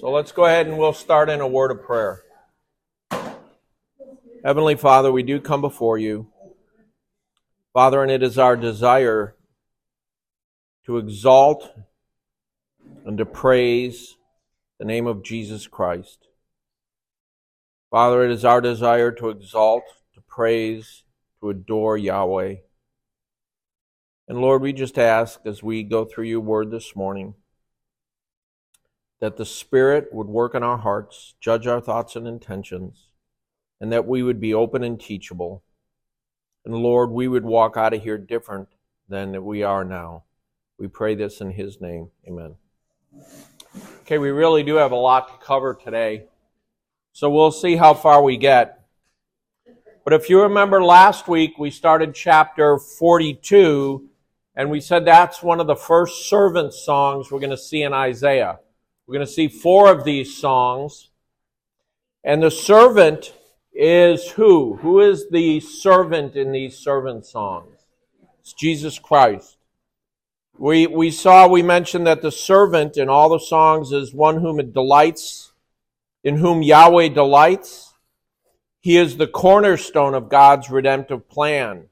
So let's go ahead and we'll start in a word of prayer. Heavenly Father, we do come before you. Father, and it is our desire to exalt and to praise the name of Jesus Christ. Father, it is our desire to exalt, to praise, to adore Yahweh. And Lord, we just ask as we go through your word this morning that the Spirit would work in our hearts, judge our thoughts and intentions, and that we would be open and teachable. And Lord, we would walk out of here different than we are now. We pray this in His name. Amen. Okay, we really do have a lot to cover today. So we'll see how far we get. But if you remember last week, we started chapter 42, and we said that's one of the first servant songs we're going to see in Isaiah. We're going to see four of these songs. And the servant is who? Who is the servant in these servant songs? It's Jesus Christ. We, we saw, we mentioned that the servant in all the songs is one whom it delights, in whom Yahweh delights. He is the cornerstone of God's redemptive plan.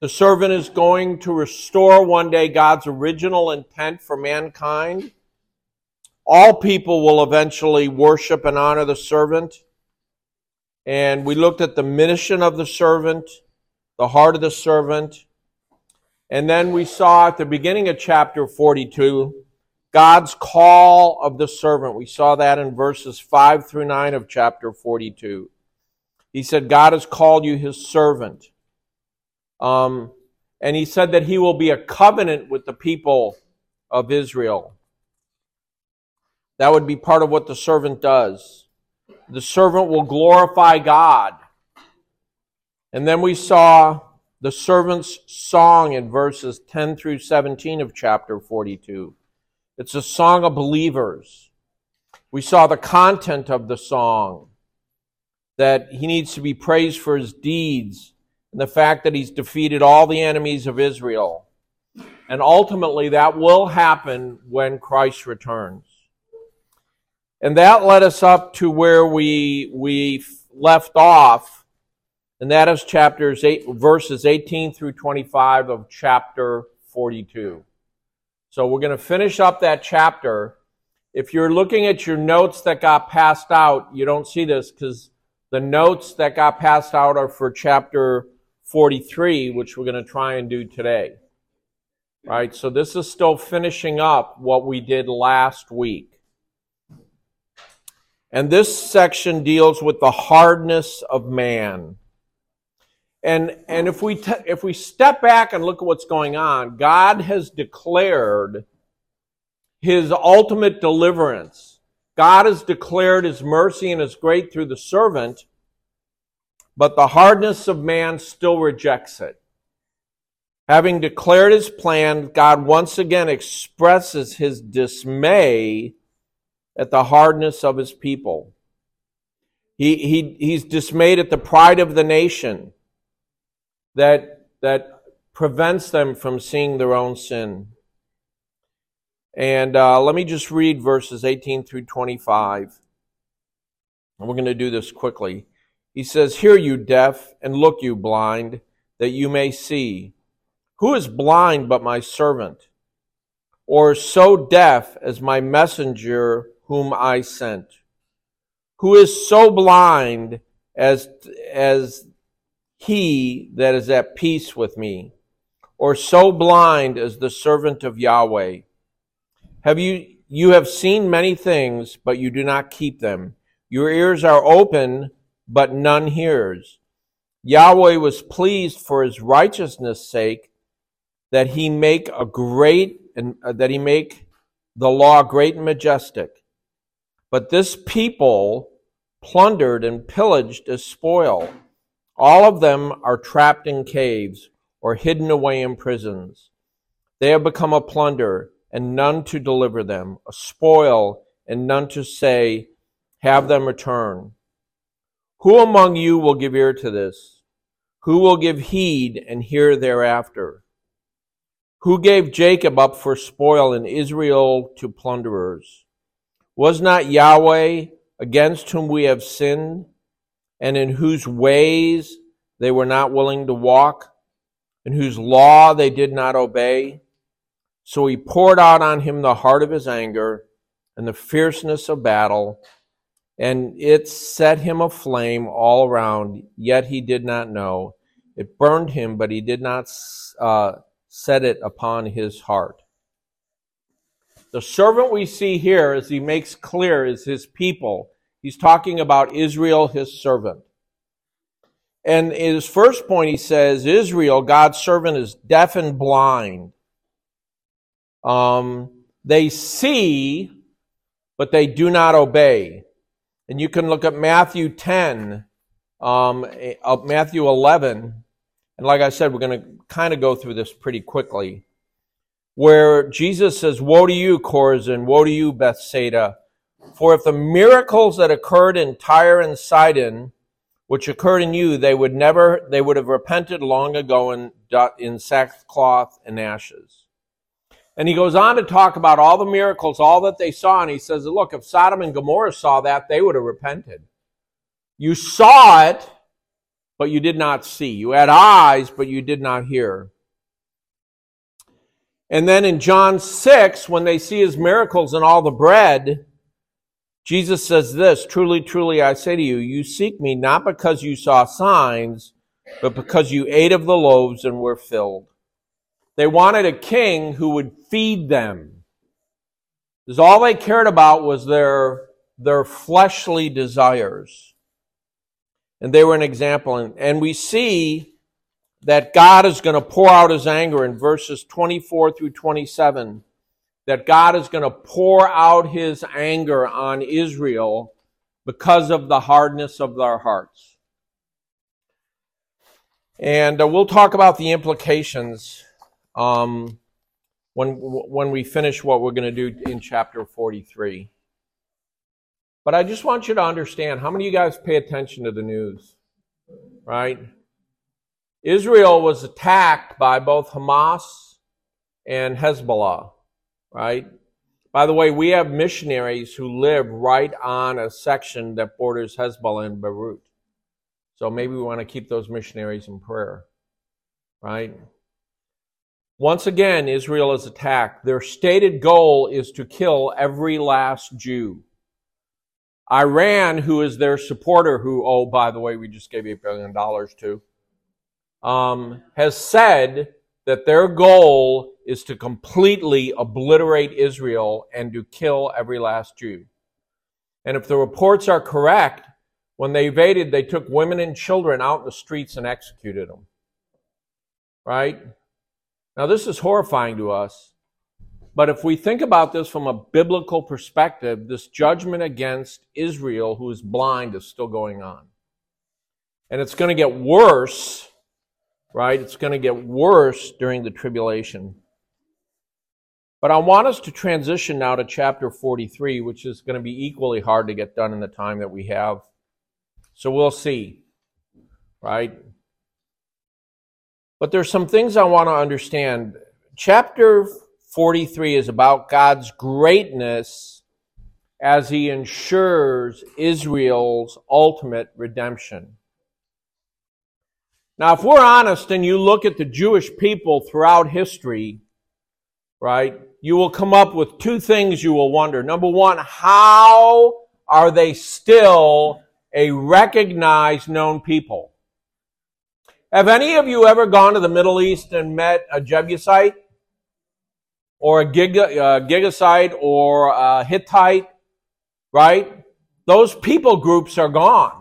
The servant is going to restore one day God's original intent for mankind all people will eventually worship and honor the servant. And we looked at the mission of the servant, the heart of the servant. And then we saw at the beginning of chapter 42, God's call of the servant. We saw that in verses 5 through 9 of chapter 42. He said, God has called you his servant. Um, and he said that he will be a covenant with the people of Israel. That would be part of what the servant does. The servant will glorify God. And then we saw the servant's song in verses 10 through 17 of chapter 42. It's a song of believers. We saw the content of the song that he needs to be praised for his deeds and the fact that he's defeated all the enemies of Israel. And ultimately, that will happen when Christ returns. And that led us up to where we, we left off, and that is chapters eight, verses 18 through 25 of chapter 42. So we're going to finish up that chapter. If you're looking at your notes that got passed out, you don't see this because the notes that got passed out are for chapter 43, which we're going to try and do today. Right? So this is still finishing up what we did last week. And this section deals with the hardness of man. And, and if, we if we step back and look at what's going on, God has declared his ultimate deliverance. God has declared his mercy and his grace through the servant, but the hardness of man still rejects it. Having declared his plan, God once again expresses his dismay at the hardness of his people. He, he, he's dismayed at the pride of the nation that, that prevents them from seeing their own sin. And uh, let me just read verses 18 through 25. And we're going to do this quickly. He says, Hear you deaf, and look you blind, that you may see. Who is blind but my servant? Or so deaf as my messenger whom I sent, who is so blind as, as he that is at peace with me, or so blind as the servant of Yahweh. Have you, you have seen many things, but you do not keep them. Your ears are open, but none hears. Yahweh was pleased for his righteousness' sake that he make a great and uh, that he make the law great and majestic. But this people plundered and pillaged as spoil. All of them are trapped in caves or hidden away in prisons. They have become a plunder and none to deliver them, a spoil and none to say, have them return. Who among you will give ear to this? Who will give heed and hear thereafter? Who gave Jacob up for spoil and Israel to plunderers? Was not Yahweh against whom we have sinned, and in whose ways they were not willing to walk, in whose law they did not obey? So he poured out on him the heart of his anger and the fierceness of battle, and it set him aflame all around, yet he did not know. It burned him, but he did not uh, set it upon his heart. The servant we see here, as he makes clear, is his people. He's talking about Israel, his servant. And in his first point, he says, Israel, God's servant, is deaf and blind. Um, they see, but they do not obey. And you can look at Matthew 10, um, uh, Matthew 11, and like I said, we're going to kind of go through this pretty quickly, where Jesus says, Woe to you, Chorazin, woe to you, Bethsaida. For if the miracles that occurred in Tyre and Sidon, which occurred in you, they would never, they would have repented long ago in, in sackcloth and ashes. And he goes on to talk about all the miracles, all that they saw, and he says, Look, if Sodom and Gomorrah saw that, they would have repented. You saw it, but you did not see. You had eyes, but you did not hear. And then in John 6, when they see his miracles and all the bread, Jesus says this Truly, truly, I say to you, you seek me not because you saw signs, but because you ate of the loaves and were filled. They wanted a king who would feed them. Because all they cared about was their, their fleshly desires. And they were an example. And, and we see that God is going to pour out his anger in verses 24 through 27. That God is going to pour out his anger on Israel because of the hardness of their hearts. And uh, we'll talk about the implications um, when, when we finish what we're going to do in chapter 43. But I just want you to understand how many of you guys pay attention to the news? Right? Israel was attacked by both Hamas and Hezbollah, right? By the way, we have missionaries who live right on a section that borders Hezbollah in Beirut. So maybe we want to keep those missionaries in prayer, right? Once again, Israel is attacked. Their stated goal is to kill every last Jew. Iran, who is their supporter, who, oh, by the way, we just gave $8 billion to, um, has said that their goal is to completely obliterate Israel and to kill every last Jew. And if the reports are correct, when they invaded, they took women and children out in the streets and executed them. Right? Now, this is horrifying to us, but if we think about this from a biblical perspective, this judgment against Israel, who is blind, is still going on. And it's going to get worse, right? It's going to get worse during the tribulation. But I want us to transition now to chapter 43, which is going to be equally hard to get done in the time that we have. So we'll see, right? But there's some things I want to understand. Chapter 43 is about God's greatness as he ensures Israel's ultimate redemption. Now, if we're honest and you look at the Jewish people throughout history, right, you will come up with two things you will wonder. Number one, how are they still a recognized known people? Have any of you ever gone to the Middle East and met a Jebusite? Or a uh, Girgashite or a Hittite? Right? Those people groups are gone.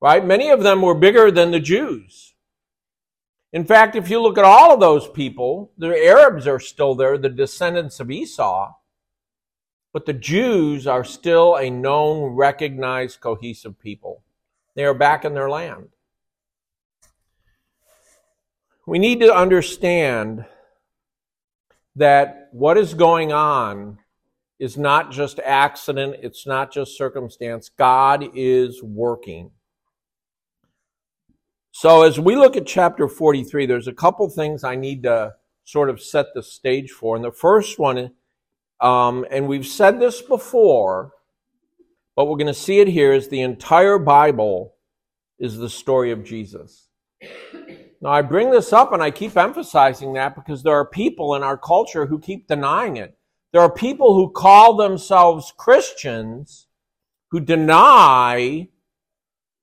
Right? Many of them were bigger than the Jews. In fact, if you look at all of those people, the Arabs are still there, the descendants of Esau, but the Jews are still a known, recognized, cohesive people. They are back in their land. We need to understand that what is going on is not just accident, it's not just circumstance. God is working. So, as we look at chapter 43, there's a couple things I need to sort of set the stage for. And the first one um, and we've said this before, but we're going to see it here, is the entire Bible is the story of Jesus. Now, I bring this up and I keep emphasizing that because there are people in our culture who keep denying it. There are people who call themselves Christians who deny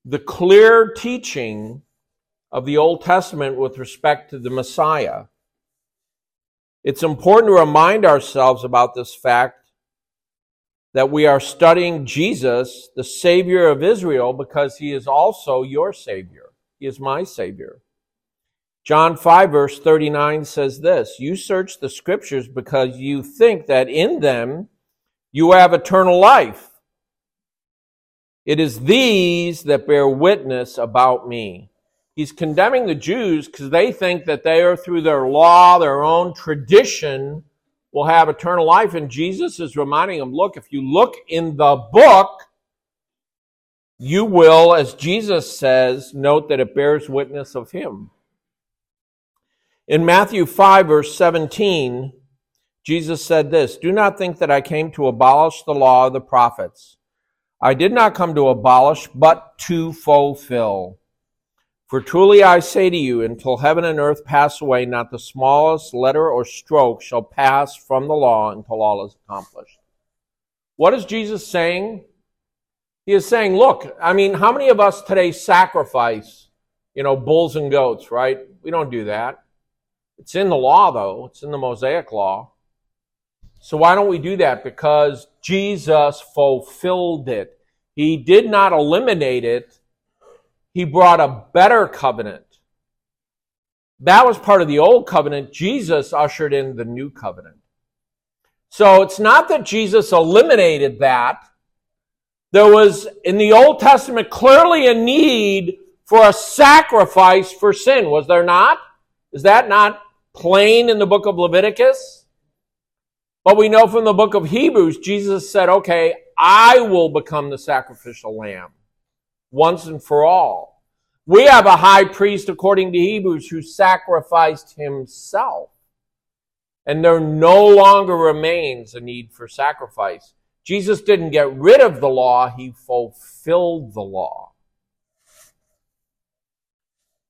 the clear teaching of the Old Testament with respect to the Messiah. It's important to remind ourselves about this fact that we are studying Jesus, the Savior of Israel, because he is also your Savior. He is my Savior. John 5, verse 39 says this You search the Scriptures because you think that in them you have eternal life. It is these that bear witness about me. He's condemning the Jews because they think that they are through their law, their own tradition, will have eternal life. And Jesus is reminding them look, if you look in the book, you will, as Jesus says, note that it bears witness of him. In Matthew 5, verse 17, Jesus said this Do not think that I came to abolish the law of the prophets. I did not come to abolish, but to fulfill. For truly I say to you, until heaven and earth pass away, not the smallest letter or stroke shall pass from the law until all is accomplished. What is Jesus saying? He is saying, look, I mean, how many of us today sacrifice, you know, bulls and goats, right? We don't do that. It's in the law, though. It's in the Mosaic law. So why don't we do that? Because Jesus fulfilled it. He did not eliminate it he brought a better covenant. That was part of the old covenant. Jesus ushered in the new covenant. So it's not that Jesus eliminated that. There was in the Old Testament clearly a need for a sacrifice for sin, was there not? Is that not plain in the book of Leviticus? But we know from the book of Hebrews, Jesus said, okay, I will become the sacrificial lamb once and for all. We have a high priest, according to Hebrews, who sacrificed himself. And there no longer remains a need for sacrifice. Jesus didn't get rid of the law, he fulfilled the law.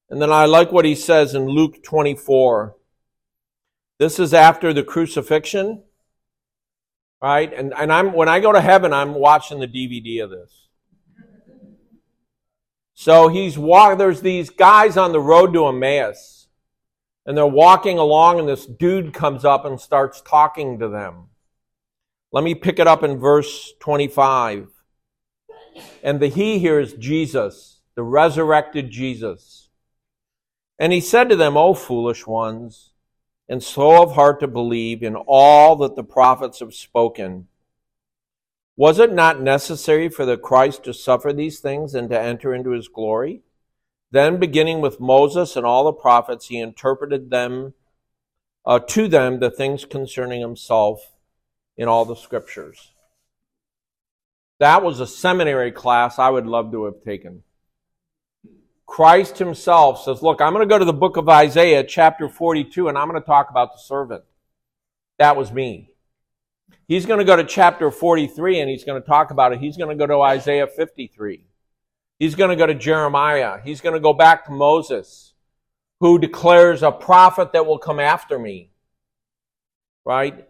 And then I like what he says in Luke 24. This is after the crucifixion, right? And, and I'm, when I go to heaven, I'm watching the DVD of this. So he's walk. There's these guys on the road to Emmaus, and they're walking along, and this dude comes up and starts talking to them. Let me pick it up in verse 25. And the he here is Jesus, the resurrected Jesus. And he said to them, O foolish ones, and slow of heart to believe in all that the prophets have spoken. Was it not necessary for the Christ to suffer these things and to enter into his glory? Then, beginning with Moses and all the prophets, he interpreted them uh, to them the things concerning himself in all the scriptures. That was a seminary class I would love to have taken. Christ himself says, Look, I'm going to go to the book of Isaiah, chapter 42, and I'm going to talk about the servant. That was me. He's going to go to chapter 43 and he's going to talk about it. He's going to go to Isaiah 53. He's going to go to Jeremiah. He's going to go back to Moses, who declares a prophet that will come after me. Right?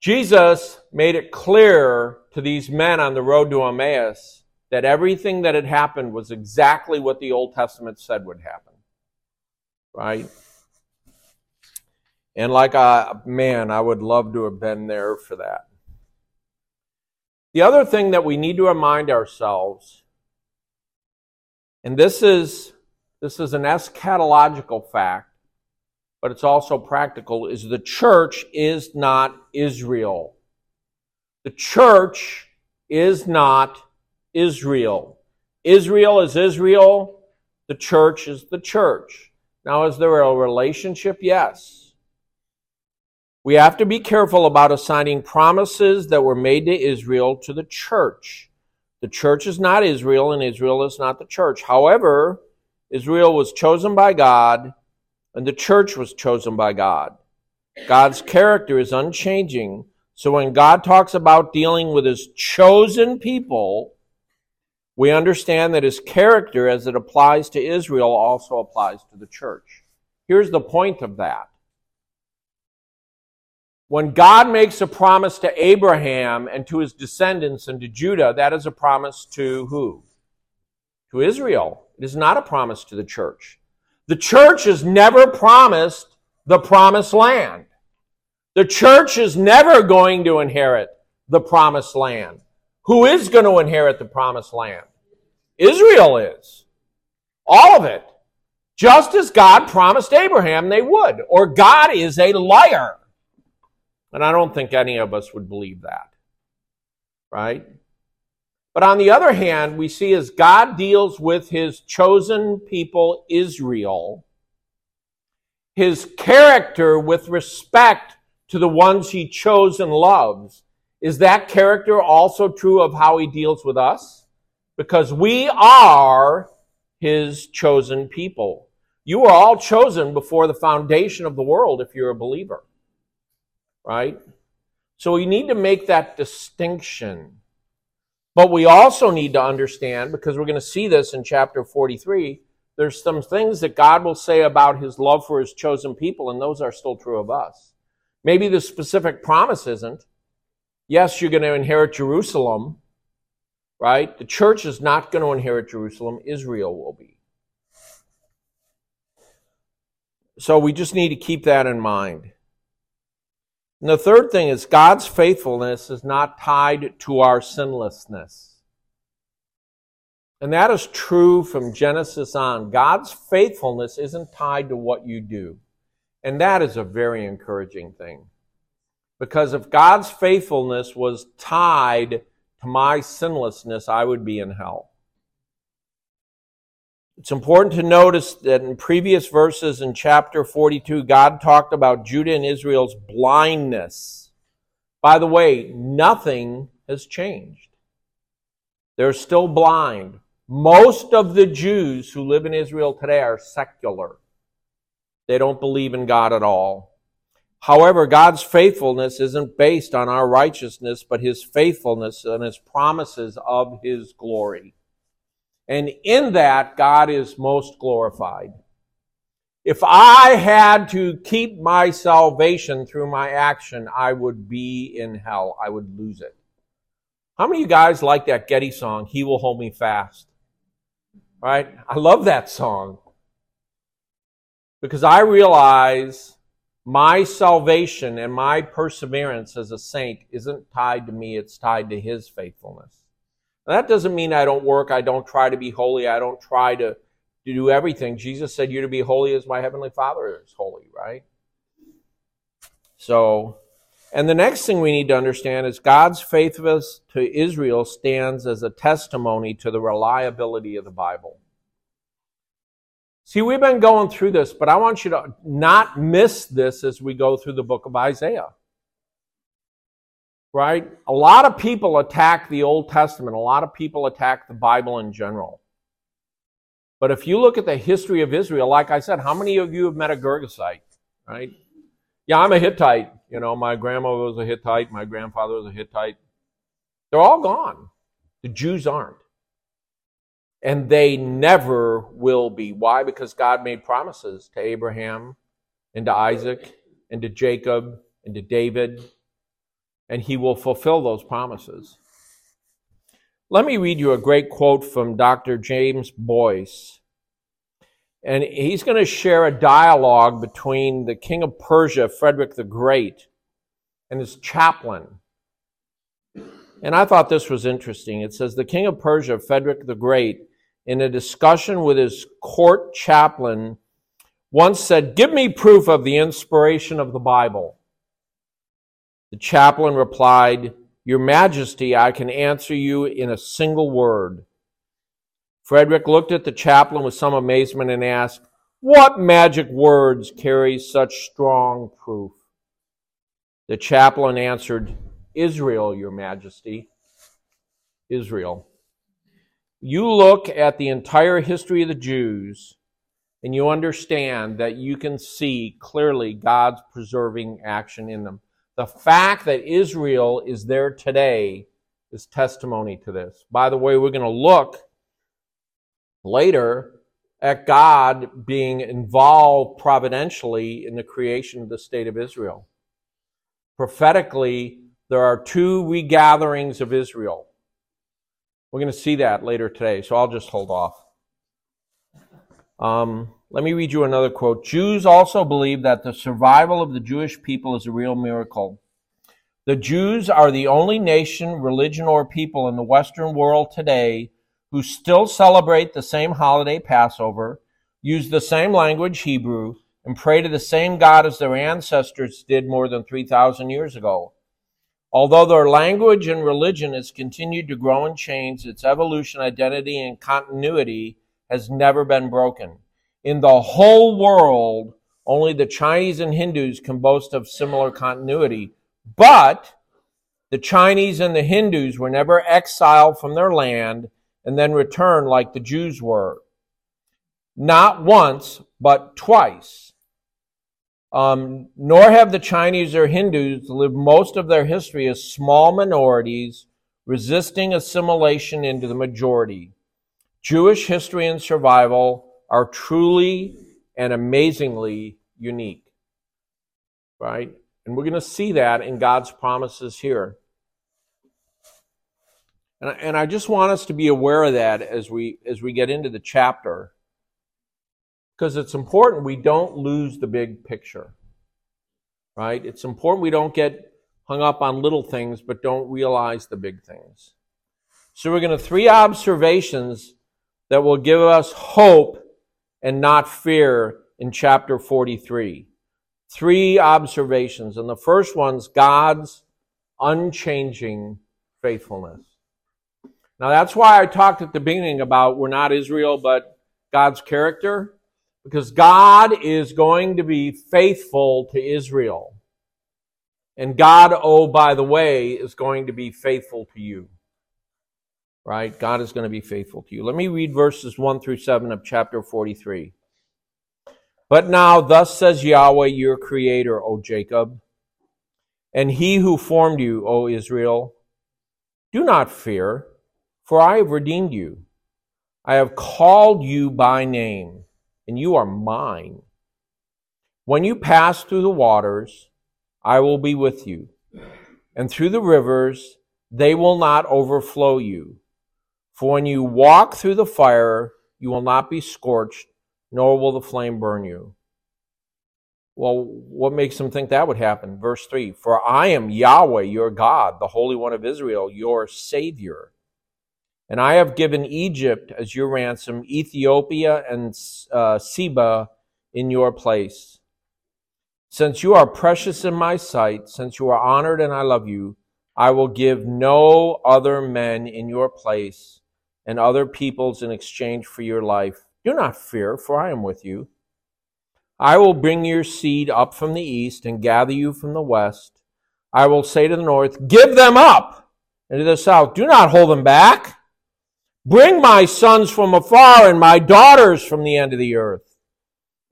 Jesus made it clear to these men on the road to Emmaus that everything that had happened was exactly what the Old Testament said would happen. Right? And like a man, I would love to have been there for that. The other thing that we need to remind ourselves, and this is this is an eschatological fact, but it's also practical, is the church is not Israel. The church is not Israel. Israel is Israel. The church is the church. Now, is there a relationship? Yes. We have to be careful about assigning promises that were made to Israel to the church. The church is not Israel, and Israel is not the church. However, Israel was chosen by God, and the church was chosen by God. God's character is unchanging, So when God talks about dealing with his chosen people, we understand that his character as it applies to Israel also applies to the church. Here's the point of that. When God makes a promise to Abraham and to his descendants and to Judah, that is a promise to who? To Israel. It is not a promise to the church. The church is never promised the promised land. The church is never going to inherit the promised land. Who is going to inherit the promised land? Israel is. All of it. Just as God promised Abraham they would. Or God is a liar. And I don't think any of us would believe that. Right? But on the other hand, we see as God deals with his chosen people, Israel, his character with respect to the ones he chose and loves, is that character also true of how he deals with us? Because we are his chosen people. You were all chosen before the foundation of the world if you're a believer. Right? So we need to make that distinction. But we also need to understand, because we're going to see this in chapter 43, there's some things that God will say about his love for his chosen people, and those are still true of us. Maybe the specific promise isn't. Yes, you're going to inherit Jerusalem, right? The church is not going to inherit Jerusalem, Israel will be. So we just need to keep that in mind. And the third thing is God's faithfulness is not tied to our sinlessness. And that is true from Genesis on. God's faithfulness isn't tied to what you do. And that is a very encouraging thing. Because if God's faithfulness was tied to my sinlessness, I would be in hell. It's important to notice that in previous verses in chapter 42, God talked about Judah and Israel's blindness. By the way, nothing has changed. They're still blind. Most of the Jews who live in Israel today are secular. They don't believe in God at all. However, God's faithfulness isn't based on our righteousness, but His faithfulness and His promises of His glory. And in that, God is most glorified. If I had to keep my salvation through my action, I would be in hell. I would lose it. How many of you guys like that Getty song, He Will Hold Me Fast? Right? I love that song. Because I realize my salvation and my perseverance as a saint isn't tied to me, it's tied to His faithfulness. Now, that doesn't mean I don't work, I don't try to be holy, I don't try to, to do everything. Jesus said, You're to be holy as my heavenly Father is holy, right? So, and the next thing we need to understand is God's faithfulness to Israel stands as a testimony to the reliability of the Bible. See, we've been going through this, but I want you to not miss this as we go through the book of Isaiah right? A lot of people attack the Old Testament, a lot of people attack the Bible in general. But if you look at the history of Israel, like I said, how many of you have met a Girgashite, right? Yeah, I'm a Hittite. You know, my grandma was a Hittite, my grandfather was a Hittite. They're all gone. The Jews aren't. And they never will be. Why? Because God made promises to Abraham and to Isaac and to Jacob and to David and he will fulfill those promises. Let me read you a great quote from Dr. James Boice. And he's going to share a dialogue between the king of Prussia, Frederick the Great, and his chaplain. And I thought this was interesting. It says the king of Prussia, Frederick the Great, in a discussion with his court chaplain, once said, Give me proof of the inspiration of the Bible. The chaplain replied, Your Majesty, I can answer you in a single word. Frederick looked at the chaplain with some amazement and asked, What magic words carry such strong proof? The chaplain answered, Israel, Your Majesty. Israel. You look at the entire history of the Jews and you understand that you can see clearly God's preserving action in them. The fact that Israel is there today is testimony to this. By the way, we're going to look later at God being involved providentially in the creation of the state of Israel. Prophetically, there are two regatherings of Israel. We're going to see that later today, so I'll just hold off. Um, let me read you another quote. Jews also believe that the survival of the Jewish people is a real miracle. The Jews are the only nation, religion, or people in the Western world today who still celebrate the same holiday, Passover, use the same language, Hebrew, and pray to the same God as their ancestors did more than 3,000 years ago. Although their language and religion has continued to grow and change, its evolution, identity, and continuity has never been broken. In the whole world, only the Chinese and Hindus can boast of similar continuity. But the Chinese and the Hindus were never exiled from their land and then returned like the Jews were. Not once, but twice. Um, nor have the Chinese or Hindus lived most of their history as small minorities resisting assimilation into the majority. Jewish history and survival are truly and amazingly unique. Right? And we're going to see that in God's promises here. And, and I just want us to be aware of that as we as we get into the chapter. Because it's important we don't lose the big picture. Right? It's important we don't get hung up on little things but don't realize the big things. So we're going to three observations that will give us hope and not fear in chapter 43. Three observations. And the first one's God's unchanging faithfulness. Now, that's why I talked at the beginning about we're not Israel, but God's character, because God is going to be faithful to Israel. And God, oh, by the way, is going to be faithful to you. Right? God is going to be faithful to you. Let me read verses 1 through 7 of chapter 43. But now, thus says Yahweh, your creator, O Jacob, and he who formed you, O Israel, do not fear, for I have redeemed you. I have called you by name, and you are mine. When you pass through the waters, I will be with you, and through the rivers, they will not overflow you. For when you walk through the fire, you will not be scorched, nor will the flame burn you. Well, what makes them think that would happen? Verse 3 For I am Yahweh, your God, the Holy One of Israel, your Savior. And I have given Egypt as your ransom, Ethiopia and uh, Seba in your place. Since you are precious in my sight, since you are honored and I love you, I will give no other men in your place and other peoples in exchange for your life. Do not fear, for I am with you. I will bring your seed up from the east and gather you from the west. I will say to the north, Give them up! And to the south, Do not hold them back. Bring my sons from afar and my daughters from the end of the earth.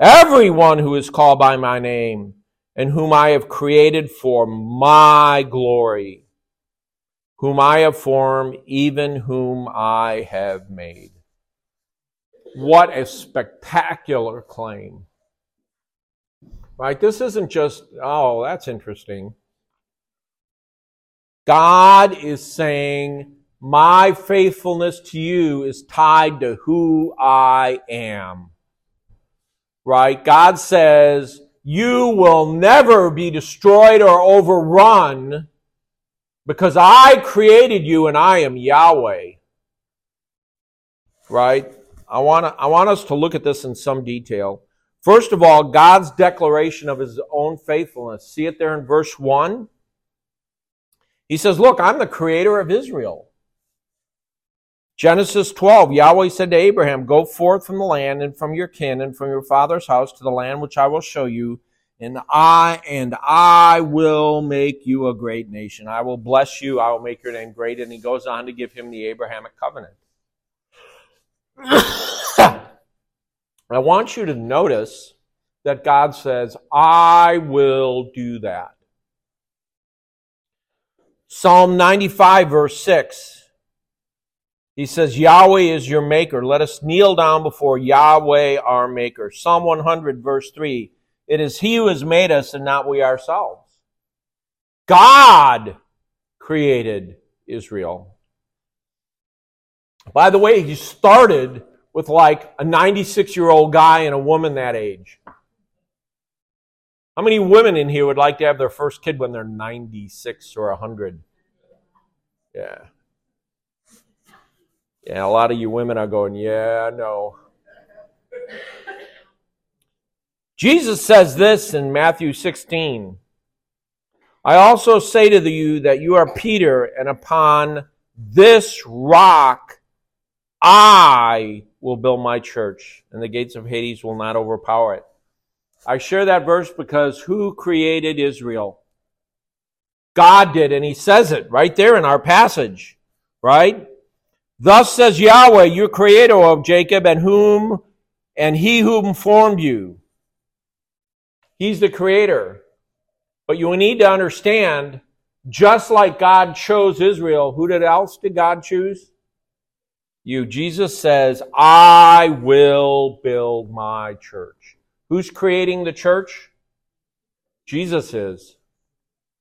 Everyone who is called by my name and whom I have created for my glory whom I have formed, even whom I have made. What a spectacular claim. Right? This isn't just, oh, that's interesting. God is saying, my faithfulness to you is tied to who I am. Right? God says, you will never be destroyed or overrun because I created you and I am Yahweh. Right? I want, to, I want us to look at this in some detail. First of all, God's declaration of his own faithfulness. See it there in verse 1? He says, Look, I'm the creator of Israel. Genesis 12, Yahweh said to Abraham, Go forth from the land and from your kin and from your father's house to the land which I will show you and I and I will make you a great nation. I will bless you. I will make your name great. And he goes on to give him the Abrahamic covenant. I want you to notice that God says, I will do that. Psalm 95, verse 6. He says, Yahweh is your maker. Let us kneel down before Yahweh our maker. Psalm 100, verse 3. It is he who has made us and not we ourselves. God created Israel. By the way, he started with like a 96 year old guy and a woman that age. How many women in here would like to have their first kid when they're 96 or 100? Yeah. Yeah, a lot of you women are going, yeah, no. Jesus says this in Matthew 16. I also say to you that you are Peter, and upon this rock I will build my church, and the gates of Hades will not overpower it. I share that verse because who created Israel? God did, and he says it right there in our passage, right? Thus says Yahweh, your creator of Jacob, and whom, and he whom formed you. He's the creator. But you need to understand, just like God chose Israel, who did else did God choose? You. Jesus says, I will build my church. Who's creating the church? Jesus is.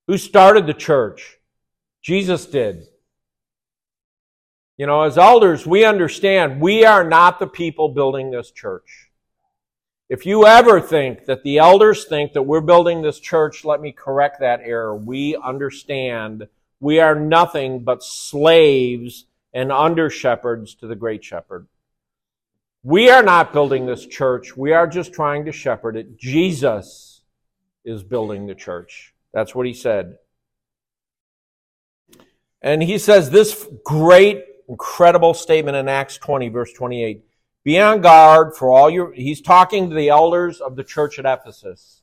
Who started the church? Jesus did. You know, as elders, we understand we are not the people building this church. If you ever think that the elders think that we're building this church, let me correct that error. We understand we are nothing but slaves and under shepherds to the great shepherd. We are not building this church. We are just trying to shepherd it. Jesus is building the church. That's what he said. And he says this great, incredible statement in Acts 20, verse 28. Be on guard for all your, he's talking to the elders of the church at Ephesus.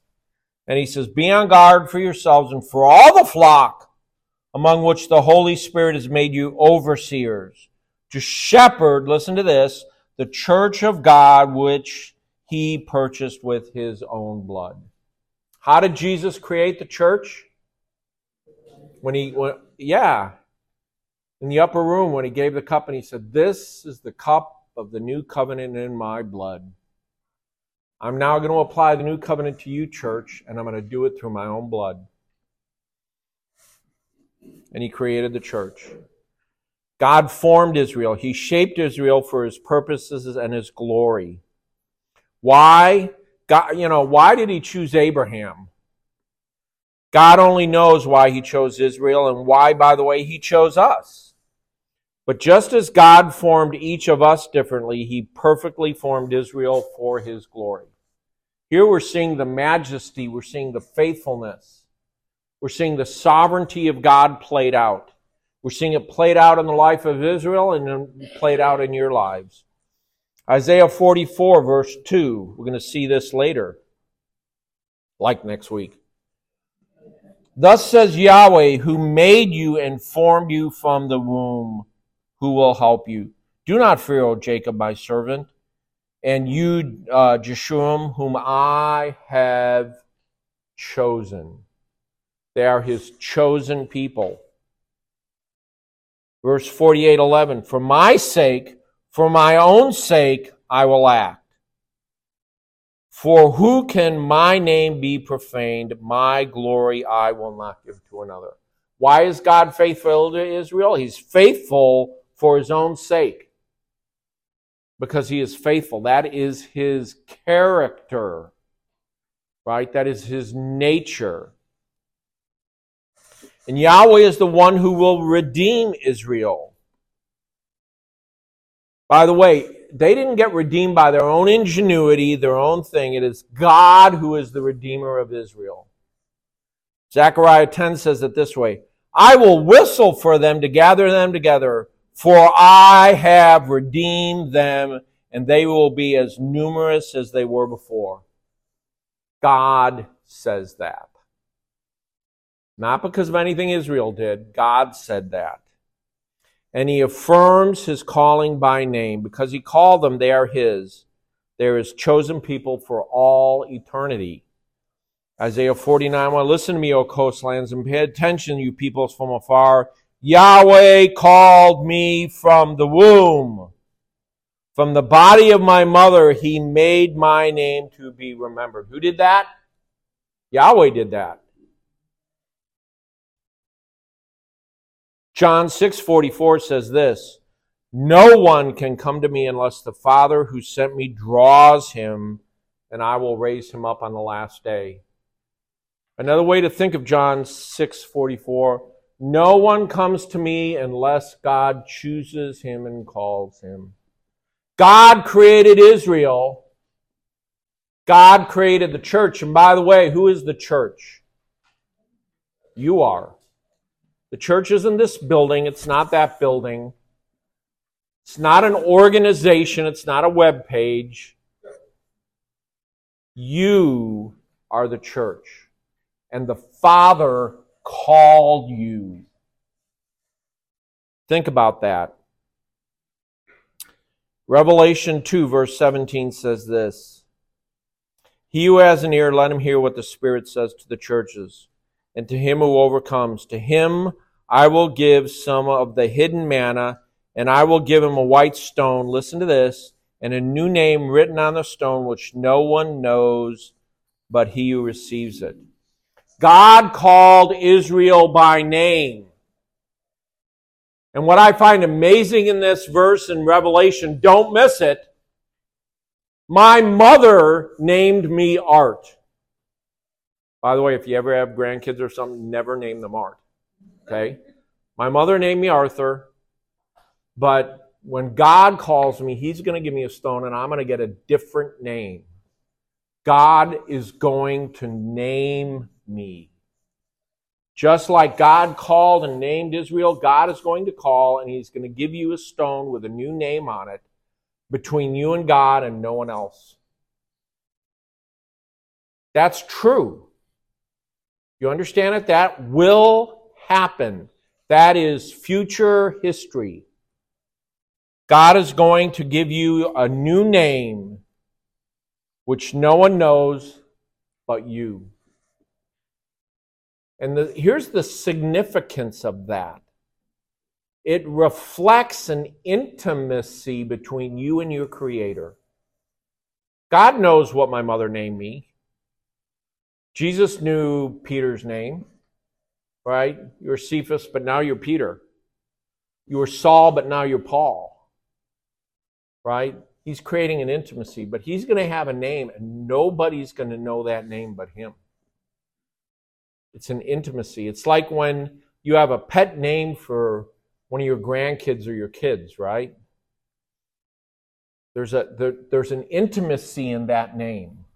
And he says, Be on guard for yourselves and for all the flock among which the Holy Spirit has made you overseers to shepherd, listen to this, the church of God which he purchased with his own blood. How did Jesus create the church? When he, when, yeah, in the upper room when he gave the cup and he said, This is the cup of the new covenant in my blood. I'm now going to apply the new covenant to you, church, and I'm going to do it through my own blood. And he created the church. God formed Israel. He shaped Israel for his purposes and his glory. Why? God, you know, why did he choose Abraham? God only knows why he chose Israel and why, by the way, he chose us. But just as God formed each of us differently, he perfectly formed Israel for his glory. Here we're seeing the majesty, we're seeing the faithfulness, we're seeing the sovereignty of God played out. We're seeing it played out in the life of Israel and played out in your lives. Isaiah 44, verse 2. We're going to see this later, like next week. Thus says Yahweh, who made you and formed you from the womb, who will help you. Do not fear, O Jacob, my servant, and you, uh, Jeshurun, whom I have chosen. They are his chosen people. Verse 48 11, For my sake, for my own sake, I will act. For who can my name be profaned? My glory I will not give to another. Why is God faithful to Israel? He's faithful for his own sake. Because he is faithful. That is his character. Right? That is his nature. And Yahweh is the one who will redeem Israel. By the way, they didn't get redeemed by their own ingenuity, their own thing. It is God who is the redeemer of Israel. Zechariah 10 says it this way I will whistle for them to gather them together, for I have redeemed them, and they will be as numerous as they were before. God says that. Not because of anything Israel did. God said that. And he affirms his calling by name. Because he called them, they are his. They are his chosen people for all eternity. Isaiah 49 1. Listen to me, O coastlands, and pay attention, you peoples from afar. Yahweh called me from the womb. From the body of my mother, he made my name to be remembered. Who did that? Yahweh did that. John 6:44 says this, "No one can come to me unless the Father who sent me draws him, and I will raise him up on the last day." Another way to think of John 6:44, "No one comes to me unless God chooses him and calls him." God created Israel. God created the church, and by the way, who is the church? You are. The church isn't this building, it's not that building. It's not an organization, it's not a web page. You are the church. And the Father called you. Think about that. Revelation 2, verse 17 says this He who has an ear, let him hear what the Spirit says to the churches and to him who overcomes, to him I will give some of the hidden manna, and I will give him a white stone. Listen to this, and a new name written on the stone, which no one knows but he who receives it. God called Israel by name. And what I find amazing in this verse in Revelation, don't miss it. My mother named me Art. By the way, if you ever have grandkids or something, never name them Art. Okay? My mother named me Arthur, but when God calls me, He's going to give me a stone and I'm going to get a different name. God is going to name me. Just like God called and named Israel, God is going to call and He's going to give you a stone with a new name on it between you and God and no one else. That's true. You understand it? That will happen. That is future history. God is going to give you a new name which no one knows but you. And the, here's the significance of that it reflects an intimacy between you and your Creator. God knows what my mother named me. Jesus knew Peter's name, right? You were Cephas, but now you're Peter. You were Saul, but now you're Paul, right? He's creating an intimacy, but he's going to have a name, and nobody's going to know that name but him. It's an intimacy. It's like when you have a pet name for one of your grandkids or your kids, right? There's, a, there, there's an intimacy in that name.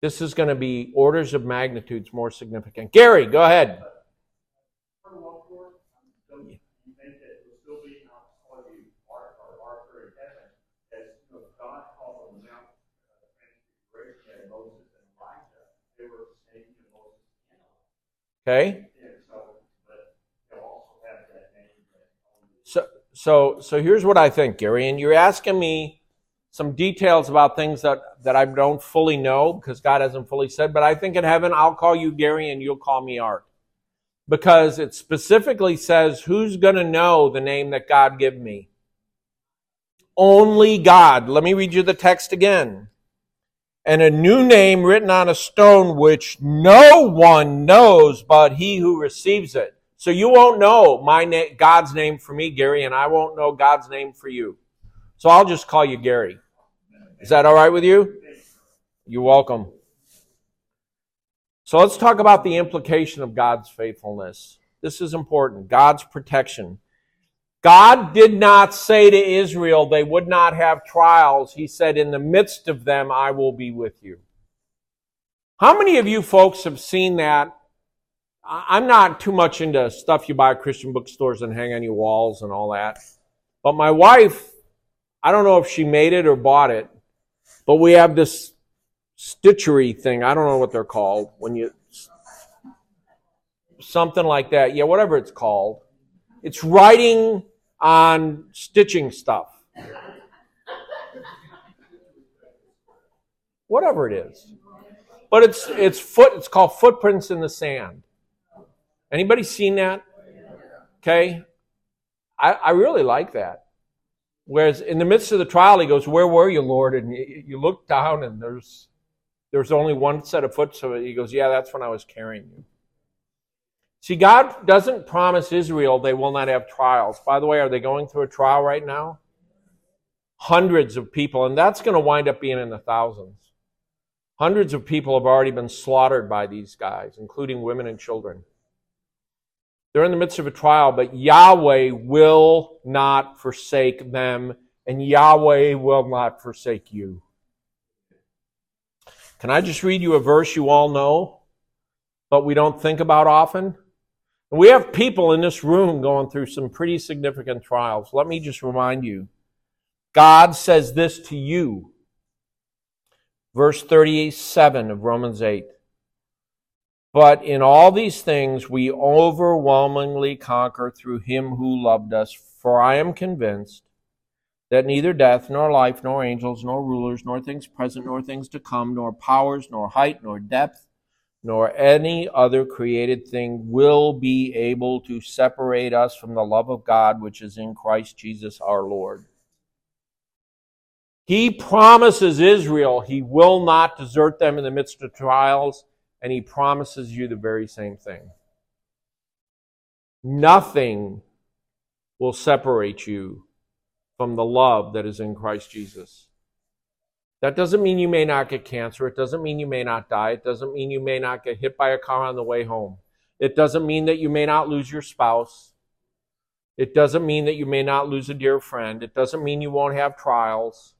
This is going to be orders of magnitudes more significant. Gary, go ahead. Okay. So, so, so here's what I think, Gary, and you're asking me some details about things that, that I don't fully know because God hasn't fully said, but I think in heaven I'll call you Gary and you'll call me Art. Because it specifically says who's going to know the name that God give me? Only God. Let me read you the text again. And a new name written on a stone which no one knows but he who receives it. So you won't know my name, God's name for me, Gary, and I won't know God's name for you. So I'll just call you Gary. Is that all right with you? You're welcome. So let's talk about the implication of God's faithfulness. This is important God's protection. God did not say to Israel they would not have trials. He said, In the midst of them, I will be with you. How many of you folks have seen that? I'm not too much into stuff you buy at Christian bookstores and hang on your walls and all that. But my wife, I don't know if she made it or bought it, but we have this stitchery thing. I don't know what they're called when you something like that. Yeah, whatever it's called. It's writing on stitching stuff. Whatever it is. but it's it's foot it's called footprints in the sand. Anybody seen that? Okay. I, I really like that. Whereas in the midst of the trial, he goes, Where were you, Lord? And you, you look down and there's there's only one set of foot. So he goes, Yeah, that's when I was carrying you. See, God doesn't promise Israel they will not have trials. By the way, are they going through a trial right now? Hundreds of people, and that's going to wind up being in the thousands. Hundreds of people have already been slaughtered by these guys, including women and children. They're in the midst of a trial, but Yahweh will not forsake them, and Yahweh will not forsake you. Can I just read you a verse you all know, but we don't think about often? We have people in this room going through some pretty significant trials. Let me just remind you God says this to you. Verse 37 of Romans 8. But in all these things we overwhelmingly conquer through him who loved us. For I am convinced that neither death, nor life, nor angels, nor rulers, nor things present, nor things to come, nor powers, nor height, nor depth, nor any other created thing will be able to separate us from the love of God which is in Christ Jesus our Lord. He promises Israel he will not desert them in the midst of trials and he promises you the very same thing. Nothing will separate you from the love that is in Christ Jesus. That doesn't mean you may not get cancer. It doesn't mean you may not die. It doesn't mean you may not get hit by a car on the way home. It doesn't mean that you may not lose your spouse. It doesn't mean that you may not lose a dear friend. It doesn't mean you won't have trials.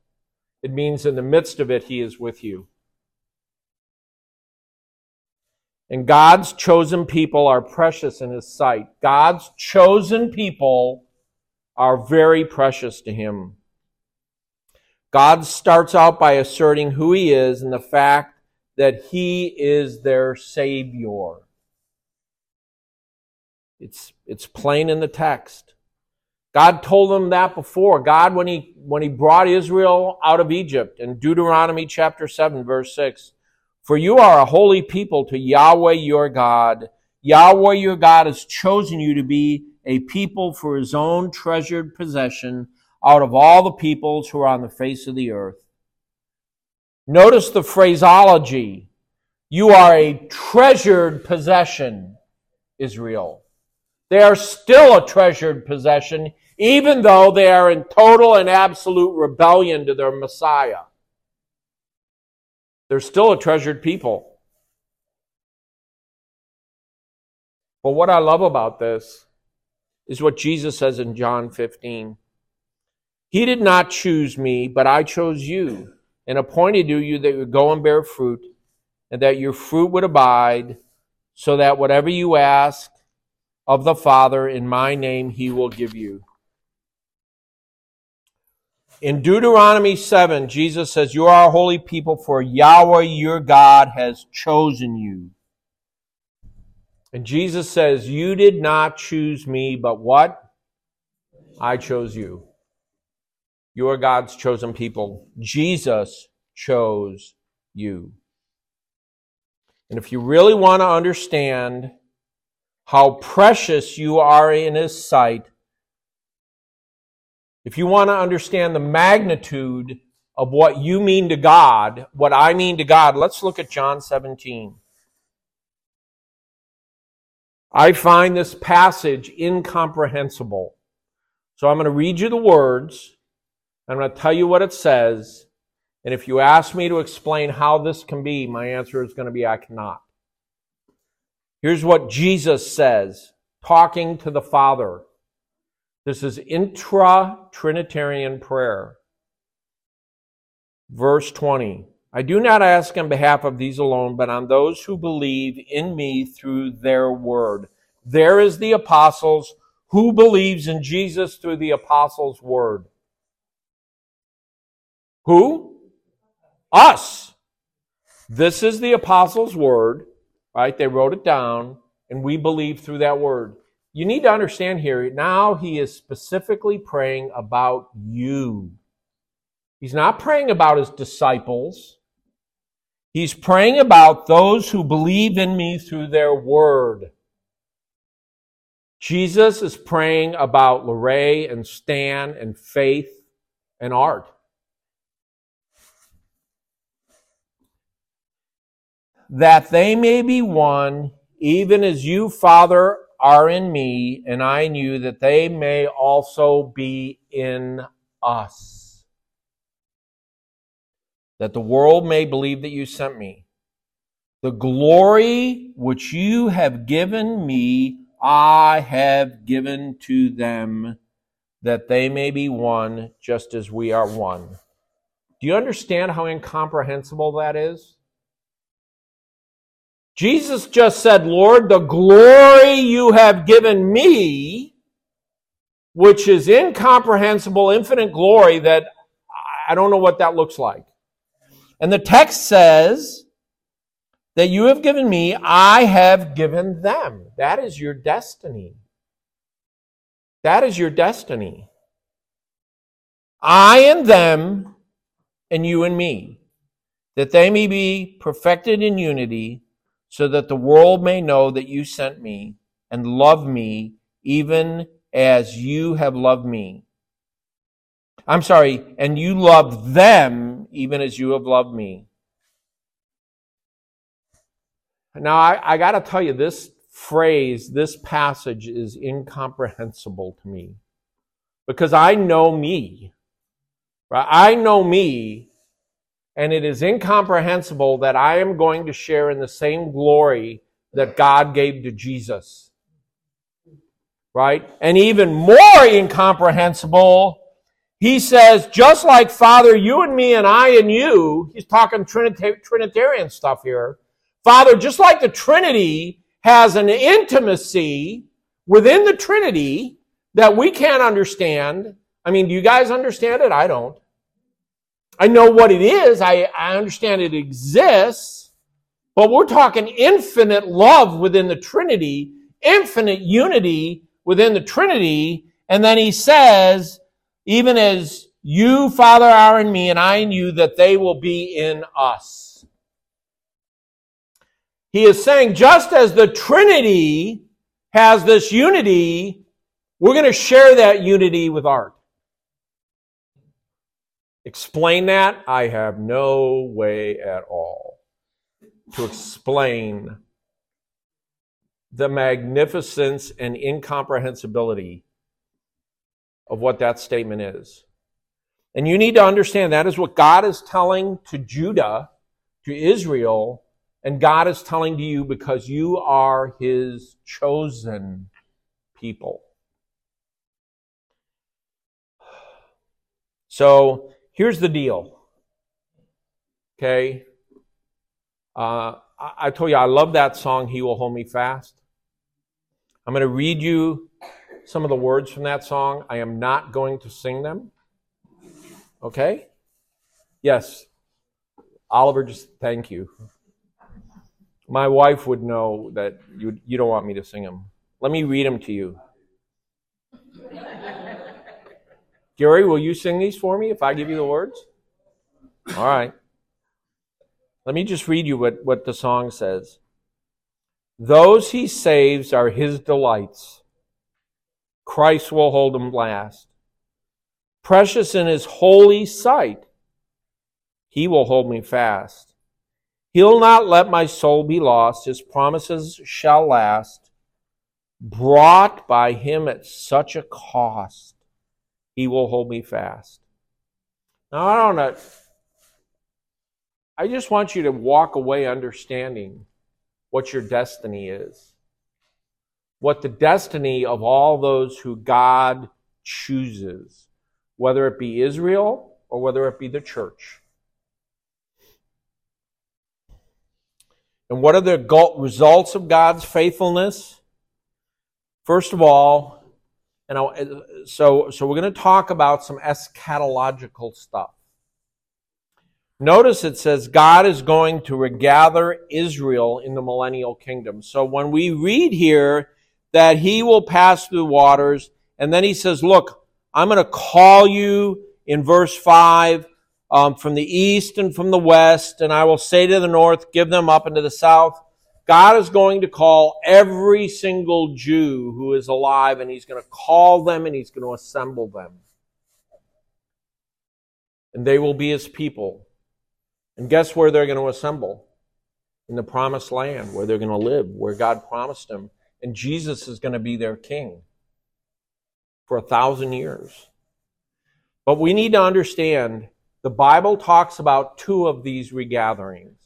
It means in the midst of it, He is with you. And God's chosen people are precious in His sight. God's chosen people are very precious to Him. God starts out by asserting who He is and the fact that He is their Savior. It's, it's plain in the text. God told them that before. God, when he, when he brought Israel out of Egypt in Deuteronomy chapter 7, verse 6, for you are a holy people to Yahweh your God. Yahweh your God has chosen you to be a people for his own treasured possession out of all the peoples who are on the face of the earth. Notice the phraseology. You are a treasured possession, Israel. They are still a treasured possession, even though they are in total and absolute rebellion to their Messiah. They're still a treasured people. But what I love about this is what Jesus says in John 15. He did not choose me, but I chose you and appointed you that you would go and bear fruit, and that your fruit would abide, so that whatever you ask of the Father in my name, he will give you. In Deuteronomy 7, Jesus says, You are a holy people, for Yahweh your God has chosen you. And Jesus says, You did not choose me, but what? I chose you. You are God's chosen people. Jesus chose you. And if you really want to understand how precious you are in His sight, if you want to understand the magnitude of what you mean to God, what I mean to God, let's look at John 17. I find this passage incomprehensible. So I'm going to read you the words. I'm going to tell you what it says. And if you ask me to explain how this can be, my answer is going to be I cannot. Here's what Jesus says, talking to the Father. This is intra Trinitarian prayer. Verse 20. I do not ask on behalf of these alone, but on those who believe in me through their word. There is the apostles. Who believes in Jesus through the apostles' word? Who? Us. This is the apostles' word, right? They wrote it down, and we believe through that word you need to understand here, now he is specifically praying about you. He's not praying about his disciples. He's praying about those who believe in me through their word. Jesus is praying about Lorray and Stan and Faith and Art. That they may be one, even as you, Father, are in me, and I in you, that they may also be in us. That the world may believe that you sent me. The glory which you have given me, I have given to them, that they may be one, just as we are one. Do you understand how incomprehensible that is? Jesus just said, Lord, the glory you have given me, which is incomprehensible, infinite glory that I don't know what that looks like. And the text says that you have given me, I have given them. That is your destiny. That is your destiny. I and them, and you and me, that they may be perfected in unity so that the world may know that you sent me and love me even as you have loved me. I'm sorry, and you loved them even as you have loved me. Now, I, I got to tell you, this phrase, this passage is incomprehensible to me because I know me. Right? I know me and it is incomprehensible that I am going to share in the same glory that God gave to Jesus. Right? And even more incomprehensible, he says, just like Father, you and me and I and you, he's talking Trinitarian stuff here. Father, just like the Trinity has an intimacy within the Trinity that we can't understand. I mean, do you guys understand it? I don't. I know what it is. I, I understand it exists. But we're talking infinite love within the Trinity, infinite unity within the Trinity. And then he says, even as you, Father, are in me, and I in you, that they will be in us. He is saying, just as the Trinity has this unity, we're going to share that unity with art. Explain that? I have no way at all to explain the magnificence and incomprehensibility of what that statement is. And you need to understand that is what God is telling to Judah, to Israel, and God is telling to you because you are his chosen people. So Here's the deal. Okay? Uh, I, I told you I love that song, He Will Hold Me Fast. I'm going to read you some of the words from that song. I am not going to sing them. Okay? Yes. Oliver, just thank you. My wife would know that you, you don't want me to sing them. Let me read them to you. Gary, will you sing these for me if I give you the words? All right. Let me just read you what, what the song says. Those he saves are his delights. Christ will hold them last. Precious in his holy sight, he will hold me fast. He'll not let my soul be lost. His promises shall last. Brought by him at such a cost he will hold me fast. Now, I don't know. I just want you to walk away understanding what your destiny is. What the destiny of all those who God chooses, whether it be Israel or whether it be the church. And what are the results of God's faithfulness? First of all, and I, so, so we're going to talk about some eschatological stuff. Notice it says God is going to regather Israel in the millennial kingdom. So when we read here that he will pass through waters, and then he says, look, I'm going to call you in verse 5. um, from the east and from the west, and I will say to the north, give them up into the south. God is going to call every single Jew who is alive, and He's going to call them and He's going to assemble them. And they will be His people. And guess where they're going to assemble? In the promised land, where they're going to live, where God promised them. And Jesus is going to be their king for a thousand years. But we need to understand the Bible talks about two of these regatherings.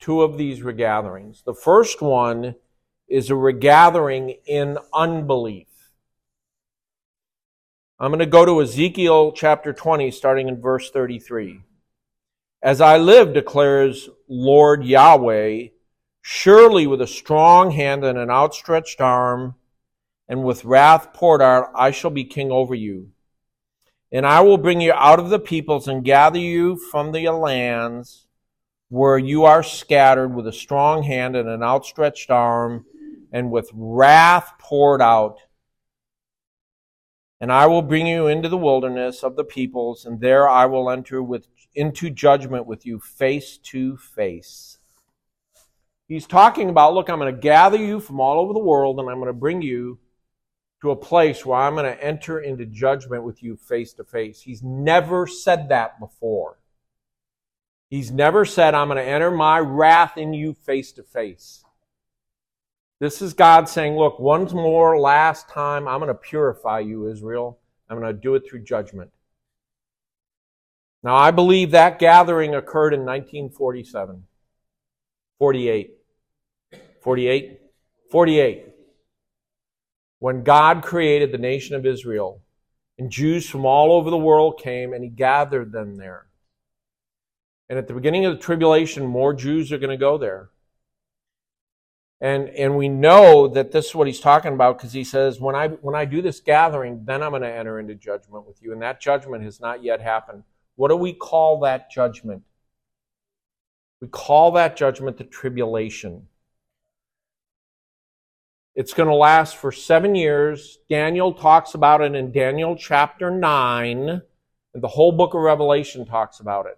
Two of these regatherings. The first one is a regathering in unbelief. I'm going to go to Ezekiel chapter 20, starting in verse 33. As I live, declares Lord Yahweh, surely with a strong hand and an outstretched arm, and with wrath poured out, I shall be king over you. And I will bring you out of the peoples and gather you from the lands where you are scattered with a strong hand and an outstretched arm and with wrath poured out. And I will bring you into the wilderness of the peoples, and there I will enter with, into judgment with you face to face. He's talking about, look, I'm going to gather you from all over the world, and I'm going to bring you to a place where I'm going to enter into judgment with you face to face. He's never said that before. He's never said, I'm going to enter my wrath in you face to face. This is God saying, Look, once more, last time, I'm going to purify you, Israel. I'm going to do it through judgment. Now, I believe that gathering occurred in 1947. 48. 48? 48 when God created the nation of Israel, and Jews from all over the world came and he gathered them there. And at the beginning of the tribulation, more Jews are going to go there. And, and we know that this is what he's talking about because he says, when I, when I do this gathering, then I'm going to enter into judgment with you. And that judgment has not yet happened. What do we call that judgment? We call that judgment the tribulation. It's going to last for seven years. Daniel talks about it in Daniel chapter 9, and the whole book of Revelation talks about it.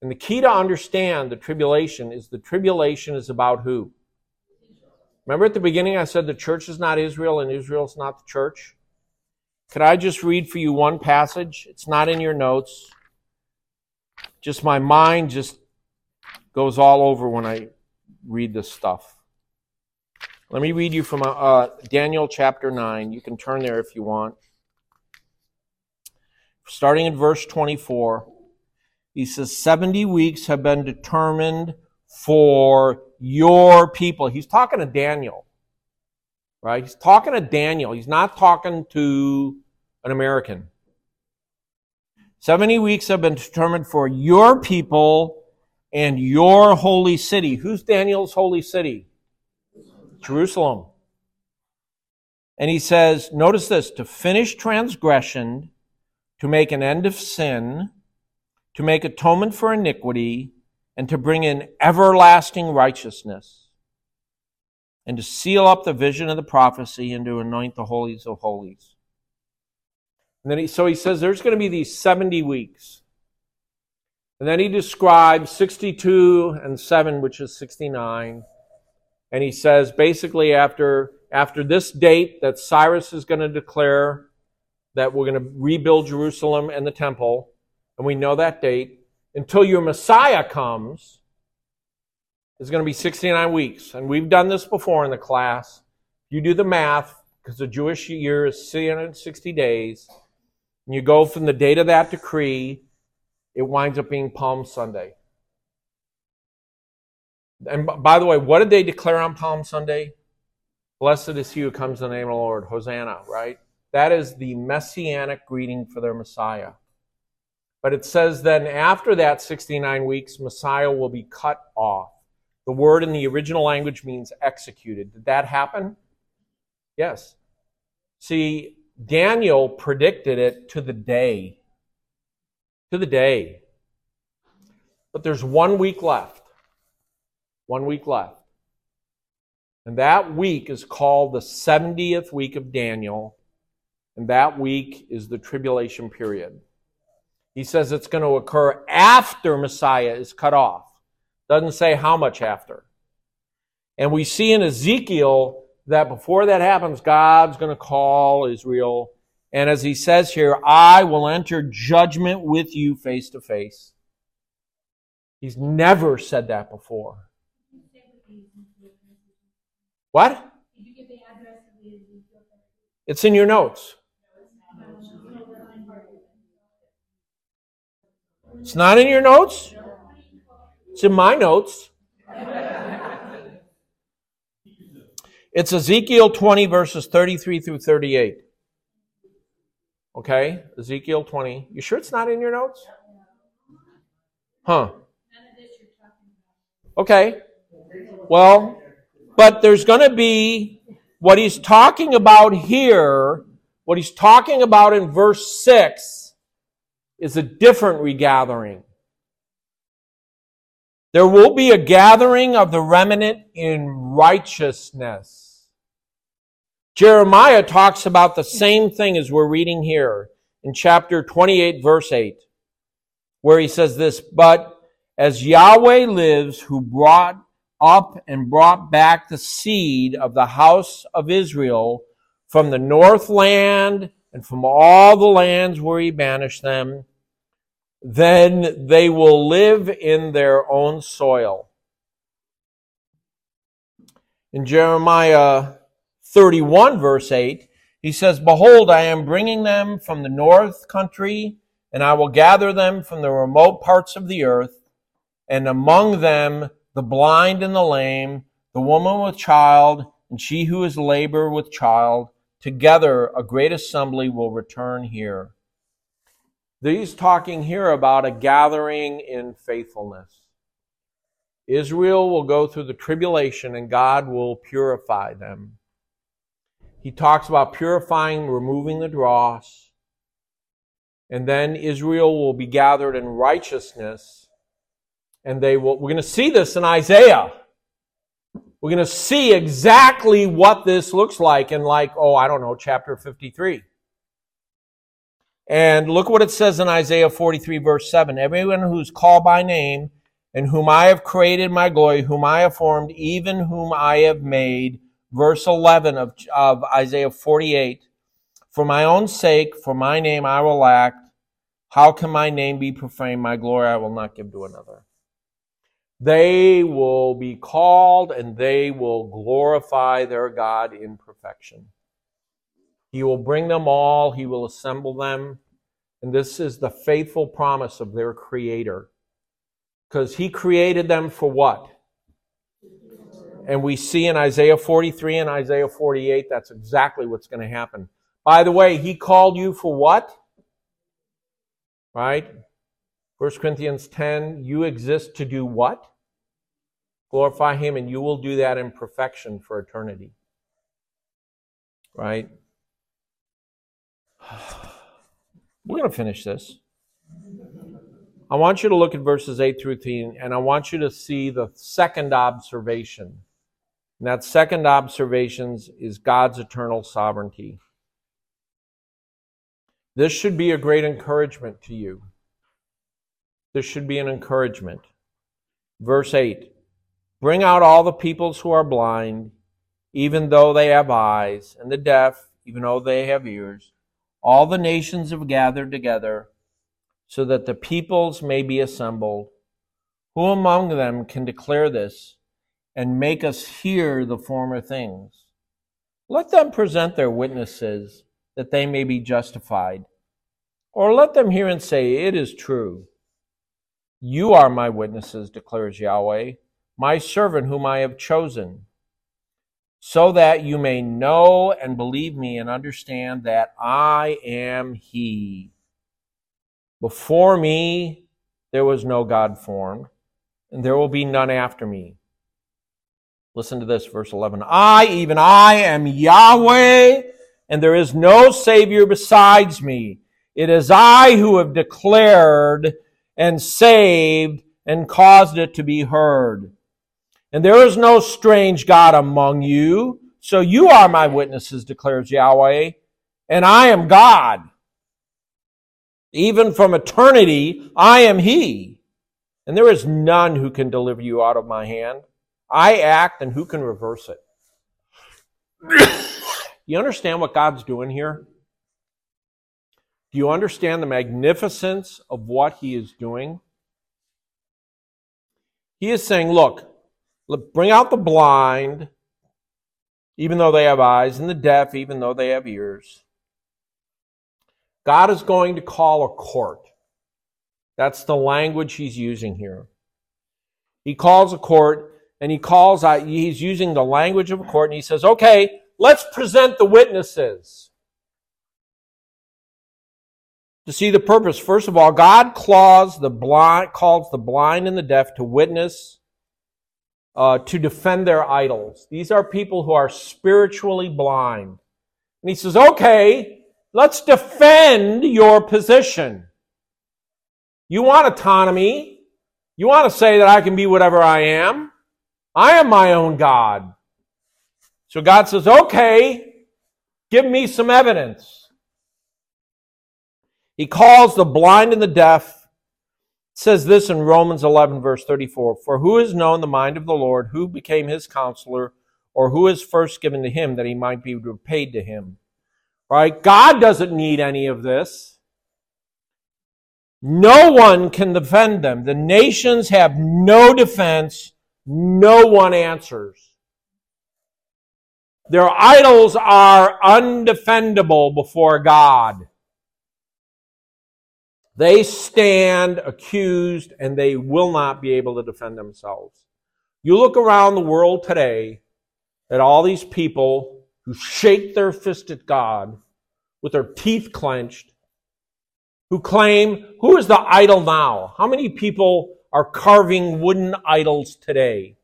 And the key to understand the tribulation is the tribulation is about who? Remember at the beginning I said the church is not Israel and Israel is not the church? Could I just read for you one passage? It's not in your notes. Just my mind just goes all over when I read this stuff. Let me read you from uh, uh, Daniel chapter 9. You can turn there if you want. Starting in verse 24, he says, 70 weeks have been determined for your people. He's talking to Daniel, right? He's talking to Daniel. He's not talking to an American. 70 weeks have been determined for your people and your holy city. Who's Daniel's holy city? Jerusalem. And he says, notice this, to finish transgression, to make an end of sin, to make atonement for iniquity, and to bring in everlasting righteousness, and to seal up the vision of the prophecy, and to anoint the holies of holies. And then he, so he says there's going to be these 70 weeks. And then he describes 62 and 7, which is 69 and he says basically after after this date that Cyrus is going to declare that we're going to rebuild Jerusalem and the temple, and we know that date, until your Messiah comes, is going to be 69 weeks. And we've done this before in the class. You do the math, because the Jewish year is 360 days, and you go from the date of that decree, it winds up being Palm Sunday. And by the way, what did they declare on Palm Sunday? Blessed is he who comes in the name of the Lord. Hosanna, right? That is the messianic greeting for their Messiah. But it says then after that 69 weeks, Messiah will be cut off. The word in the original language means executed. Did that happen? Yes. See, Daniel predicted it to the day. To the day. But there's one week left. One week left. And that week is called the 70th week of Daniel. And that week is the tribulation period. He says it's going to occur after Messiah is cut off. Doesn't say how much after. And we see in Ezekiel that before that happens, God's going to call Israel. And as he says here, I will enter judgment with you face to face. He's never said that before. What? It's in your notes. It's not in your notes? It's in my notes. It's Ezekiel 20, verses 33 through 38. Okay? Ezekiel 20. You sure it's not in your notes? Huh. Okay. Well, but there's going to be what he's talking about here, what he's talking about in verse 6 is a different regathering. There will be a gathering of the remnant in righteousness. Jeremiah talks about the same thing as we're reading here in chapter 28, verse 8, where he says this, But as Yahweh lives, who brought up and brought back the seed of the house of Israel from the north land and from all the lands where he banished them, then they will live in their own soil. In Jeremiah 31, verse 8, he says, Behold, I am bringing them from the north country, and I will gather them from the remote parts of the earth, and among them the blind and the lame, the woman with child, and she who is labor with child. Together a great assembly will return here. He's talking here about a gathering in faithfulness. Israel will go through the tribulation and God will purify them. He talks about purifying, removing the dross. And then Israel will be gathered in righteousness. And they will, we're going to see this in Isaiah. We're going to see exactly what this looks like in like, oh, I don't know, chapter 53. And look what it says in Isaiah 43, verse 7. Everyone who's called by name, and whom I have created my glory, whom I have formed, even whom I have made. Verse 11 of, of Isaiah 48. For my own sake, for my name I will act. How can my name be profaned? My glory I will not give to another. They will be called and they will glorify their God in perfection. He will bring them all, He will assemble them. And this is the faithful promise of their Creator. Because He created them for what? And we see in Isaiah 43 and Isaiah 48, that's exactly what's going to happen. By the way, He called you for what? Right? 1 Corinthians 10, you exist to do what? Glorify Him, and you will do that in perfection for eternity. Right? We're going to finish this. I want you to look at verses 8 through 10, and I want you to see the second observation. And that second observation is God's eternal sovereignty. This should be a great encouragement to you. This should be an encouragement. Verse 8 Bring out all the peoples who are blind, even though they have eyes, and the deaf, even though they have ears all the nations have gathered together so that the peoples may be assembled. Who among them can declare this and make us hear the former things? Let them present their witnesses that they may be justified. Or let them hear and say, It is true. You are my witnesses, declares Yahweh, my servant whom I have chosen so that you may know and believe me and understand that I am He. Before me there was no God formed, and there will be none after me. Listen to this, verse 11. I, even I, am Yahweh, and there is no Savior besides me. It is I who have declared and saved and caused it to be heard. And there is no strange God among you. So you are my witnesses, declares Yahweh, and I am God. Even from eternity, I am He. And there is none who can deliver you out of my hand. I act, and who can reverse it? you understand what God's doing here? Do you understand the magnificence of what He is doing? He is saying, look, bring out the blind, even though they have eyes, and the deaf, even though they have ears. God is going to call a court. That's the language he's using here. He calls a court and he calls out, he's using the language of a court and he says, okay, let's present the witnesses. To see the purpose, first of all, God calls the blind, calls the blind and the deaf to witness, uh, to defend their idols. These are people who are spiritually blind. And he says, okay, Let's defend your position. You want autonomy. You want to say that I can be whatever I am. I am my own God. So God says, okay, give me some evidence. He calls the blind and the deaf. Says this in Romans 11, verse 34 For who has known the mind of the Lord? Who became his counselor? Or who is first given to him that he might be repaid to him? Right? God doesn't need any of this. No one can defend them. The nations have no defense. No one answers. Their idols are undefendable before God. They stand accused and they will not be able to defend themselves. You look around the world today at all these people who shake their fist at God with their teeth clenched, who claim, who is the idol now? How many people are carving wooden idols today?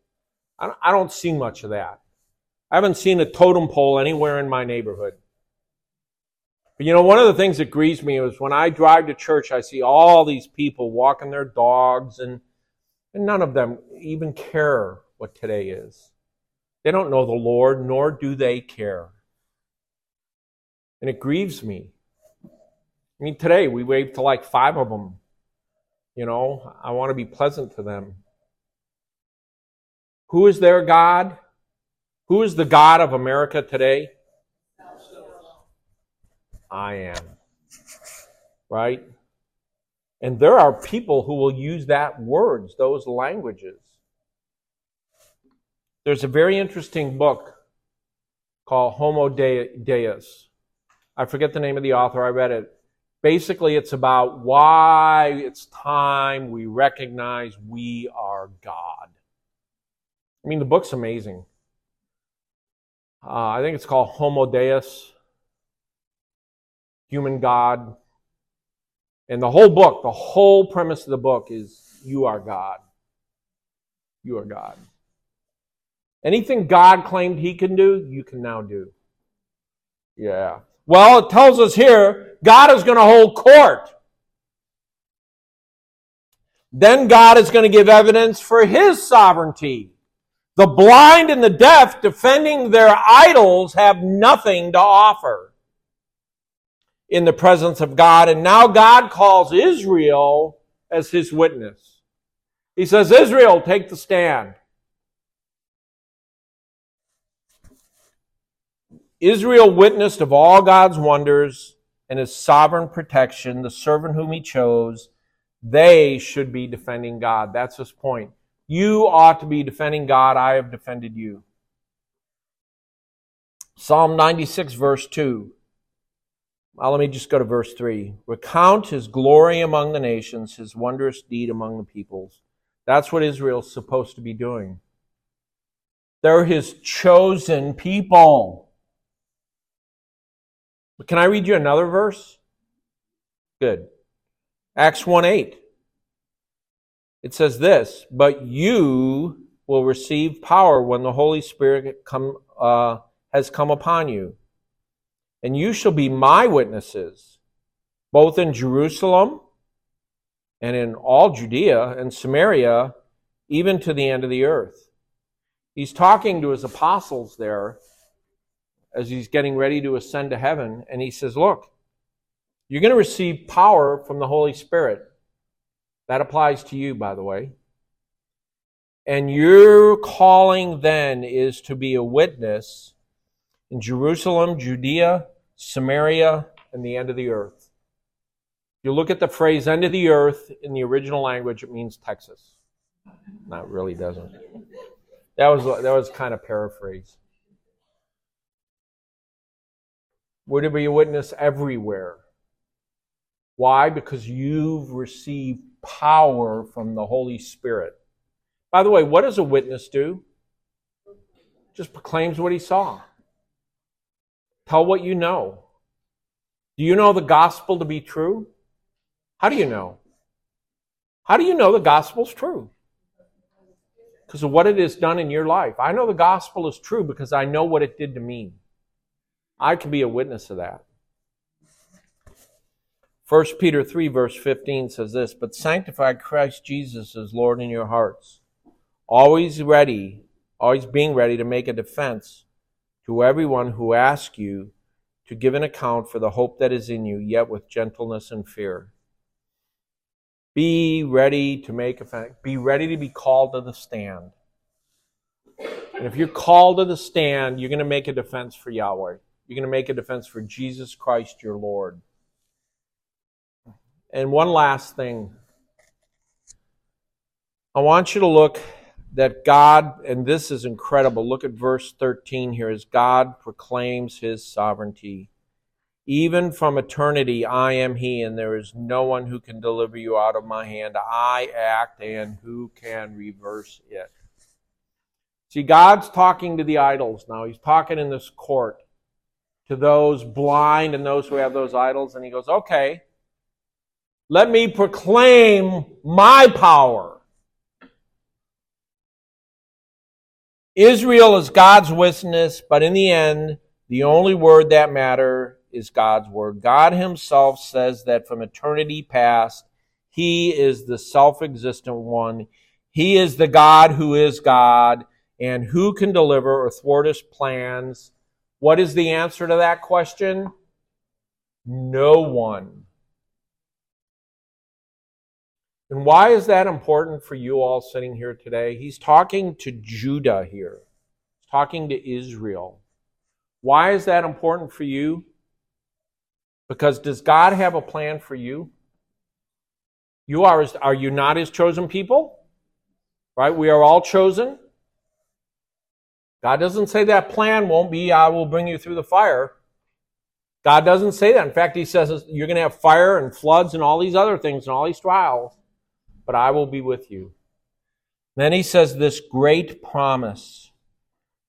I don't see much of that. I haven't seen a totem pole anywhere in my neighborhood. You know, one of the things that grieves me is when I drive to church, I see all these people walking their dogs, and, and none of them even care what today is. They don't know the Lord, nor do they care. And it grieves me. I mean, today we waved to like five of them. You know, I want to be pleasant to them. Who is their God? Who is the God of America today? I am. Right? And there are people who will use that words, those languages. There's a very interesting book called Homo Deus. I forget the name of the author, I read it. Basically, it's about why it's time we recognize we are God. I mean, the book's amazing. Uh, I think it's called Homo Deus, Human God. And the whole book, the whole premise of the book is you are God. You are God. Anything God claimed he can do, you can now do. Yeah. Well, it tells us here God is going to hold court. Then God is going to give evidence for his sovereignty. The blind and the deaf defending their idols have nothing to offer in the presence of God. And now God calls Israel as his witness. He says, Israel, take the stand. Israel witnessed of all God's wonders and his sovereign protection, the servant whom he chose. They should be defending God. That's his point. You ought to be defending God. I have defended you. Psalm 96, verse 2. Well, let me just go to verse 3. Recount his glory among the nations, his wondrous deed among the peoples. That's what Israel's supposed to be doing. They're his chosen people. But can I read you another verse? Good. Acts 1 8. It says this, but you will receive power when the Holy Spirit come, uh, has come upon you. And you shall be my witnesses, both in Jerusalem and in all Judea and Samaria, even to the end of the earth. He's talking to his apostles there as he's getting ready to ascend to heaven. And he says, Look, You're going to receive power from the Holy Spirit. That applies to you, by the way. And your calling then is to be a witness in Jerusalem, Judea, Samaria, and the end of the earth. You look at the phrase end of the earth in the original language, it means Texas. Not really doesn't. That was that was kind of paraphrase. We're to be a witness everywhere. Why? Because you've received power from the Holy Spirit. By the way, what does a witness do? Just proclaims what he saw. Tell what you know. Do you know the gospel to be true? How do you know? How do you know the gospel's true? Because of what it has done in your life. I know the gospel is true because I know what it did to me. I can be a witness of that. 1 Peter 3, verse 15 says this But sanctify Christ Jesus as Lord in your hearts, always ready, always being ready to make a defense to everyone who asks you to give an account for the hope that is in you, yet with gentleness and fear. Be ready to make a be ready to be called to the stand. And if you're called to the stand, you're going to make a defense for Yahweh. You're going to make a defense for Jesus Christ your Lord. And one last thing. I want you to look that God, and this is incredible. Look at verse 13 here as God proclaims his sovereignty. Even from eternity, I am He, and there is no one who can deliver you out of my hand. I act, and who can reverse it? See, God's talking to the idols now. He's talking in this court to those blind and those who have those idols, and He goes, Okay, let me proclaim my power. Israel is God's witness, but in the end, the only word that matter is God's word. God himself says that from eternity past, he is the self-existent one. He is the God who is God, and who can deliver or thwart his plans? What is the answer to that question? No one. And why is that important for you all sitting here today? He's talking to Judah here. Talking to Israel. Why is that important for you? Because does God have a plan for you? You are, are you not his chosen people? Right? We are all chosen. God doesn't say that plan won't be, I will bring you through the fire. God doesn't say that. In fact, he says you're going to have fire and floods and all these other things and all these trials, but I will be with you. Then he says this great promise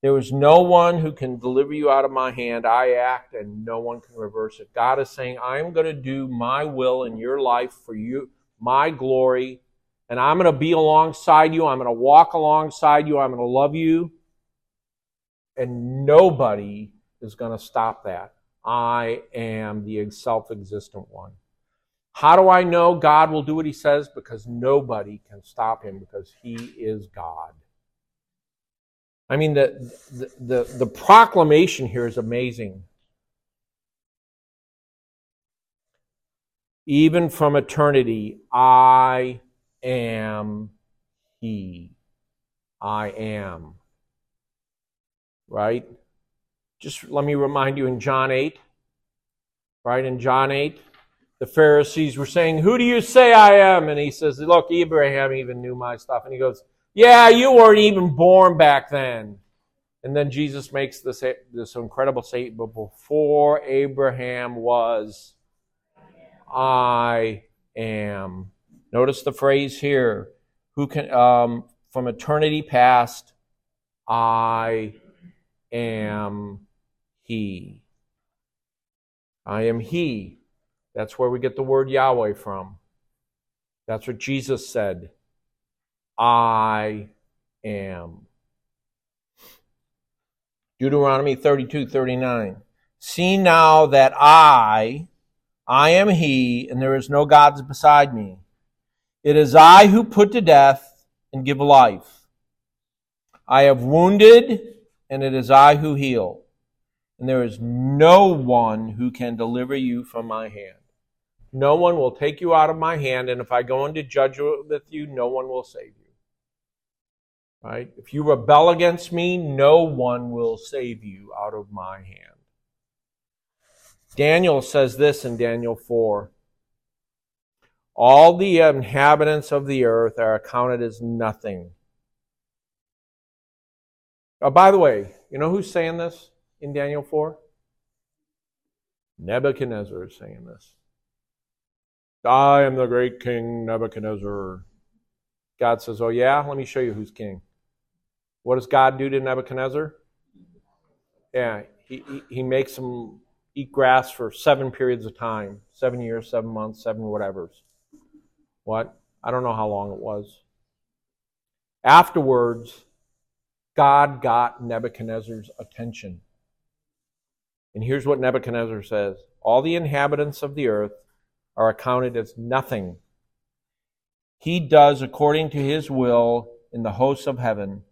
there is no one who can deliver you out of my hand. I act and no one can reverse it. God is saying, I'm going to do my will in your life for you, my glory, and I'm going to be alongside you. I'm going to walk alongside you. I'm going to love you. And nobody is going to stop that. I am the self existent one. How do I know God will do what he says? Because nobody can stop him because he is God. I mean, the, the, the, the proclamation here is amazing. Even from eternity, I am He. I am. Right? Just let me remind you in John 8, right? In John 8, the Pharisees were saying, Who do you say I am? And he says, Look, Abraham even knew my stuff. And he goes, yeah, you weren't even born back then. And then Jesus makes this, this incredible statement before Abraham was, I am. Notice the phrase here who can, um, from eternity past, I am He. I am He. That's where we get the word Yahweh from. That's what Jesus said. I am. Deuteronomy 32 39. See now that I, I am He, and there is no gods beside me. It is I who put to death and give life. I have wounded, and it is I who heal. And there is no one who can deliver you from my hand. No one will take you out of my hand, and if I go into judgment with you, no one will save you. Right? If you rebel against me, no one will save you out of my hand. Daniel says this in Daniel 4 All the inhabitants of the earth are accounted as nothing. Oh, by the way, you know who's saying this in Daniel 4? Nebuchadnezzar is saying this. I am the great king Nebuchadnezzar. God says, Oh, yeah? Let me show you who's king. What does God do to Nebuchadnezzar? Yeah, he, he, makes him eat grass for seven periods of time seven years, seven months, seven whatevers. What? I don't know how long it was. Afterwards, God got Nebuchadnezzar's attention. And here's what Nebuchadnezzar says All the inhabitants of the earth are accounted as nothing. He does according to his will in the hosts of heaven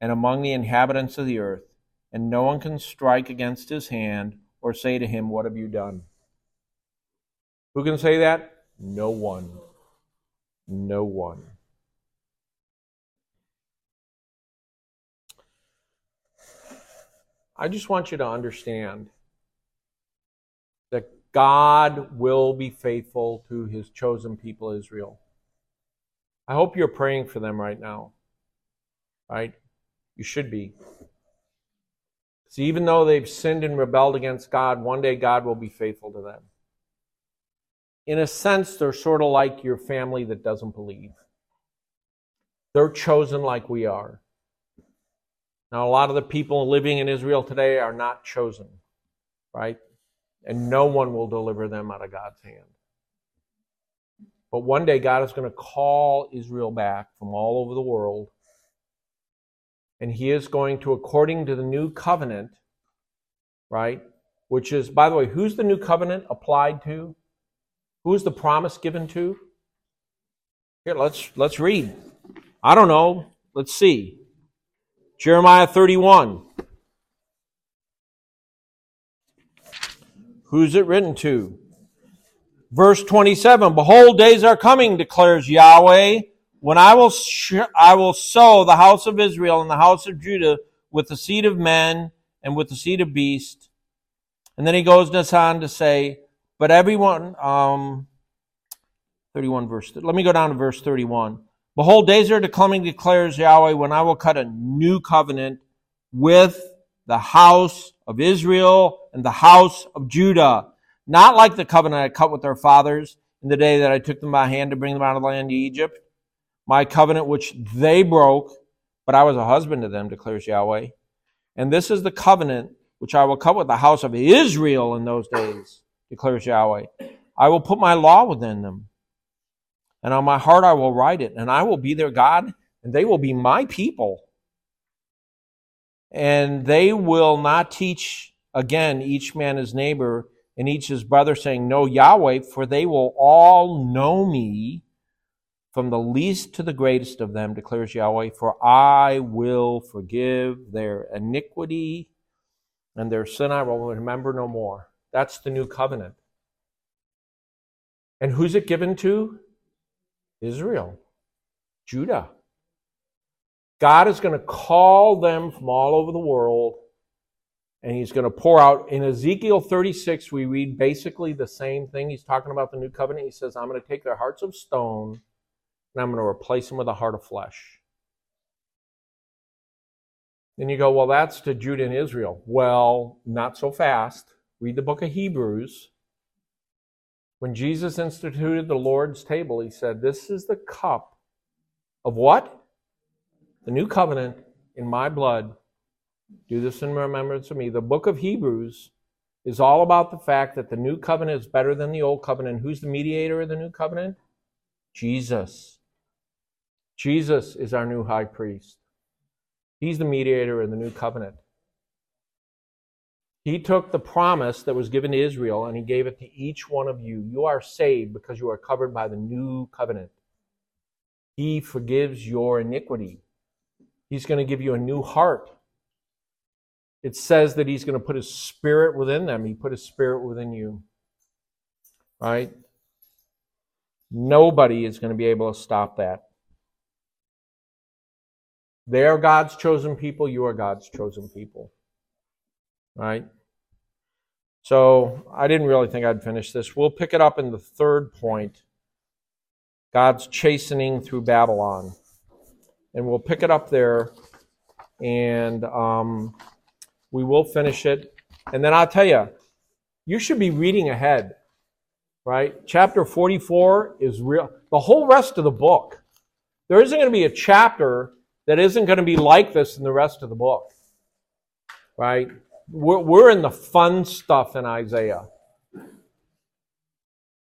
and among the inhabitants of the earth, and no one can strike against his hand or say to him, What have you done? Who can say that? No one. No one. I just want you to understand God will be faithful to his chosen people, Israel. I hope you're praying for them right now. Right? You should be. See, even though they've sinned and rebelled against God, one day God will be faithful to them. In a sense, they're sort of like your family that doesn't believe. They're chosen like we are. Now, a lot of the people living in Israel today are not chosen, right? And no one will deliver them out of God's hand. But one day, God is going to call Israel back from all over the world and he is going to, according to the new covenant, right? Which is, by the way, who's the new covenant applied to? Who's the promise given to? Here, let's let's read. I don't know. Let's see. Jeremiah 31. Who's it written to? Verse 27 Behold, days are coming, declares Yahweh when I will, sh- I will sow the house of Israel and the house of Judah with the seed of men and with the seed of beast. And then he goes on to say, but everyone, um, 31 verse, let me go down to verse 31. Behold, days are coming, declares Yahweh, when I will cut a new covenant with the house of Israel and the house of Judah. Not like the covenant I cut with their fathers in the day that I took them by hand to bring them out of the land of Egypt my covenant which they broke, but I was a husband to them, declares Yahweh. And this is the covenant which I will cut with the house of Israel in those days, declares Yahweh. I will put my law within them, and on my heart I will write it, and I will be their God, and they will be my people. And they will not teach again each man his neighbor and each his brother, saying, Know Yahweh, for they will all know me from the least to the greatest of them, declares Yahweh, for I will forgive their iniquity and their sin I will remember no more. That's the new covenant. And who's it given to? Israel, Judah. God is going to call them from all over the world and he's going to pour out. In Ezekiel 36, we read basically the same thing. He's talking about the new covenant. He says, I'm going to take their hearts of stone and I'm going to replace them with a heart of flesh. Then you go, well, that's to Judah and Israel. Well, not so fast. Read the book of Hebrews. When Jesus instituted the Lord's table, he said, This is the cup of what? The new covenant in my blood. Do this in remembrance of me. The book of Hebrews is all about the fact that the new covenant is better than the old covenant. Who's the mediator of the new covenant? Jesus. Jesus is our new high priest. He's the mediator of the new covenant. He took the promise that was given to Israel and he gave it to each one of you. You are saved because you are covered by the new covenant. He forgives your iniquity. He's going to give you a new heart. It says that he's going to put his spirit within them. He put his spirit within you. Right? Nobody is going to be able to stop that. They are God's chosen people. You are God's chosen people. Right? So I didn't really think I'd finish this. We'll pick it up in the third point God's chastening through Babylon. And we'll pick it up there and um, we will finish it. And then I'll tell you, you should be reading ahead, right? Chapter 44 is real. The whole rest of the book. There isn't going to be a chapter that isn't going to be like this in the rest of the book, right? We're, we're in the fun stuff in Isaiah.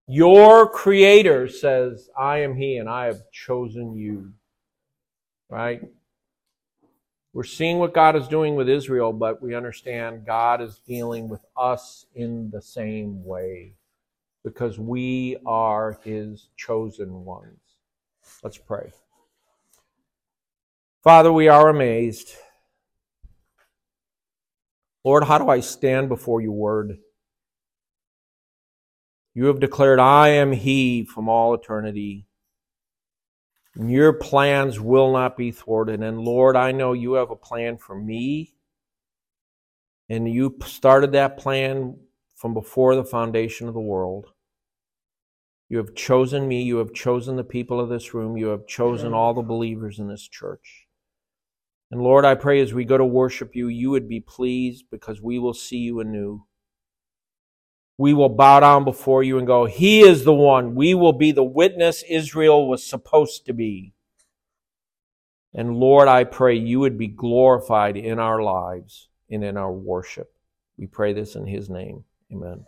Your creator says, I am he and I have chosen you. Right? We're seeing what God is doing with Israel, but we understand God is dealing with us in the same way because we are his chosen ones. Let's pray. Father, we are amazed. Lord, how do I stand before your word? You have declared, I am He from all eternity. Your plans will not be thwarted. And Lord, I know you have a plan for me. And you started that plan from before the foundation of the world. You have chosen me. You have chosen the people of this room. You have chosen all the believers in this church. And Lord, I pray as we go to worship you, you would be pleased because we will see you anew we will bow down before you and go, He is the one. We will be the witness Israel was supposed to be. And Lord, I pray you would be glorified in our lives and in our worship. We pray this in His name. Amen.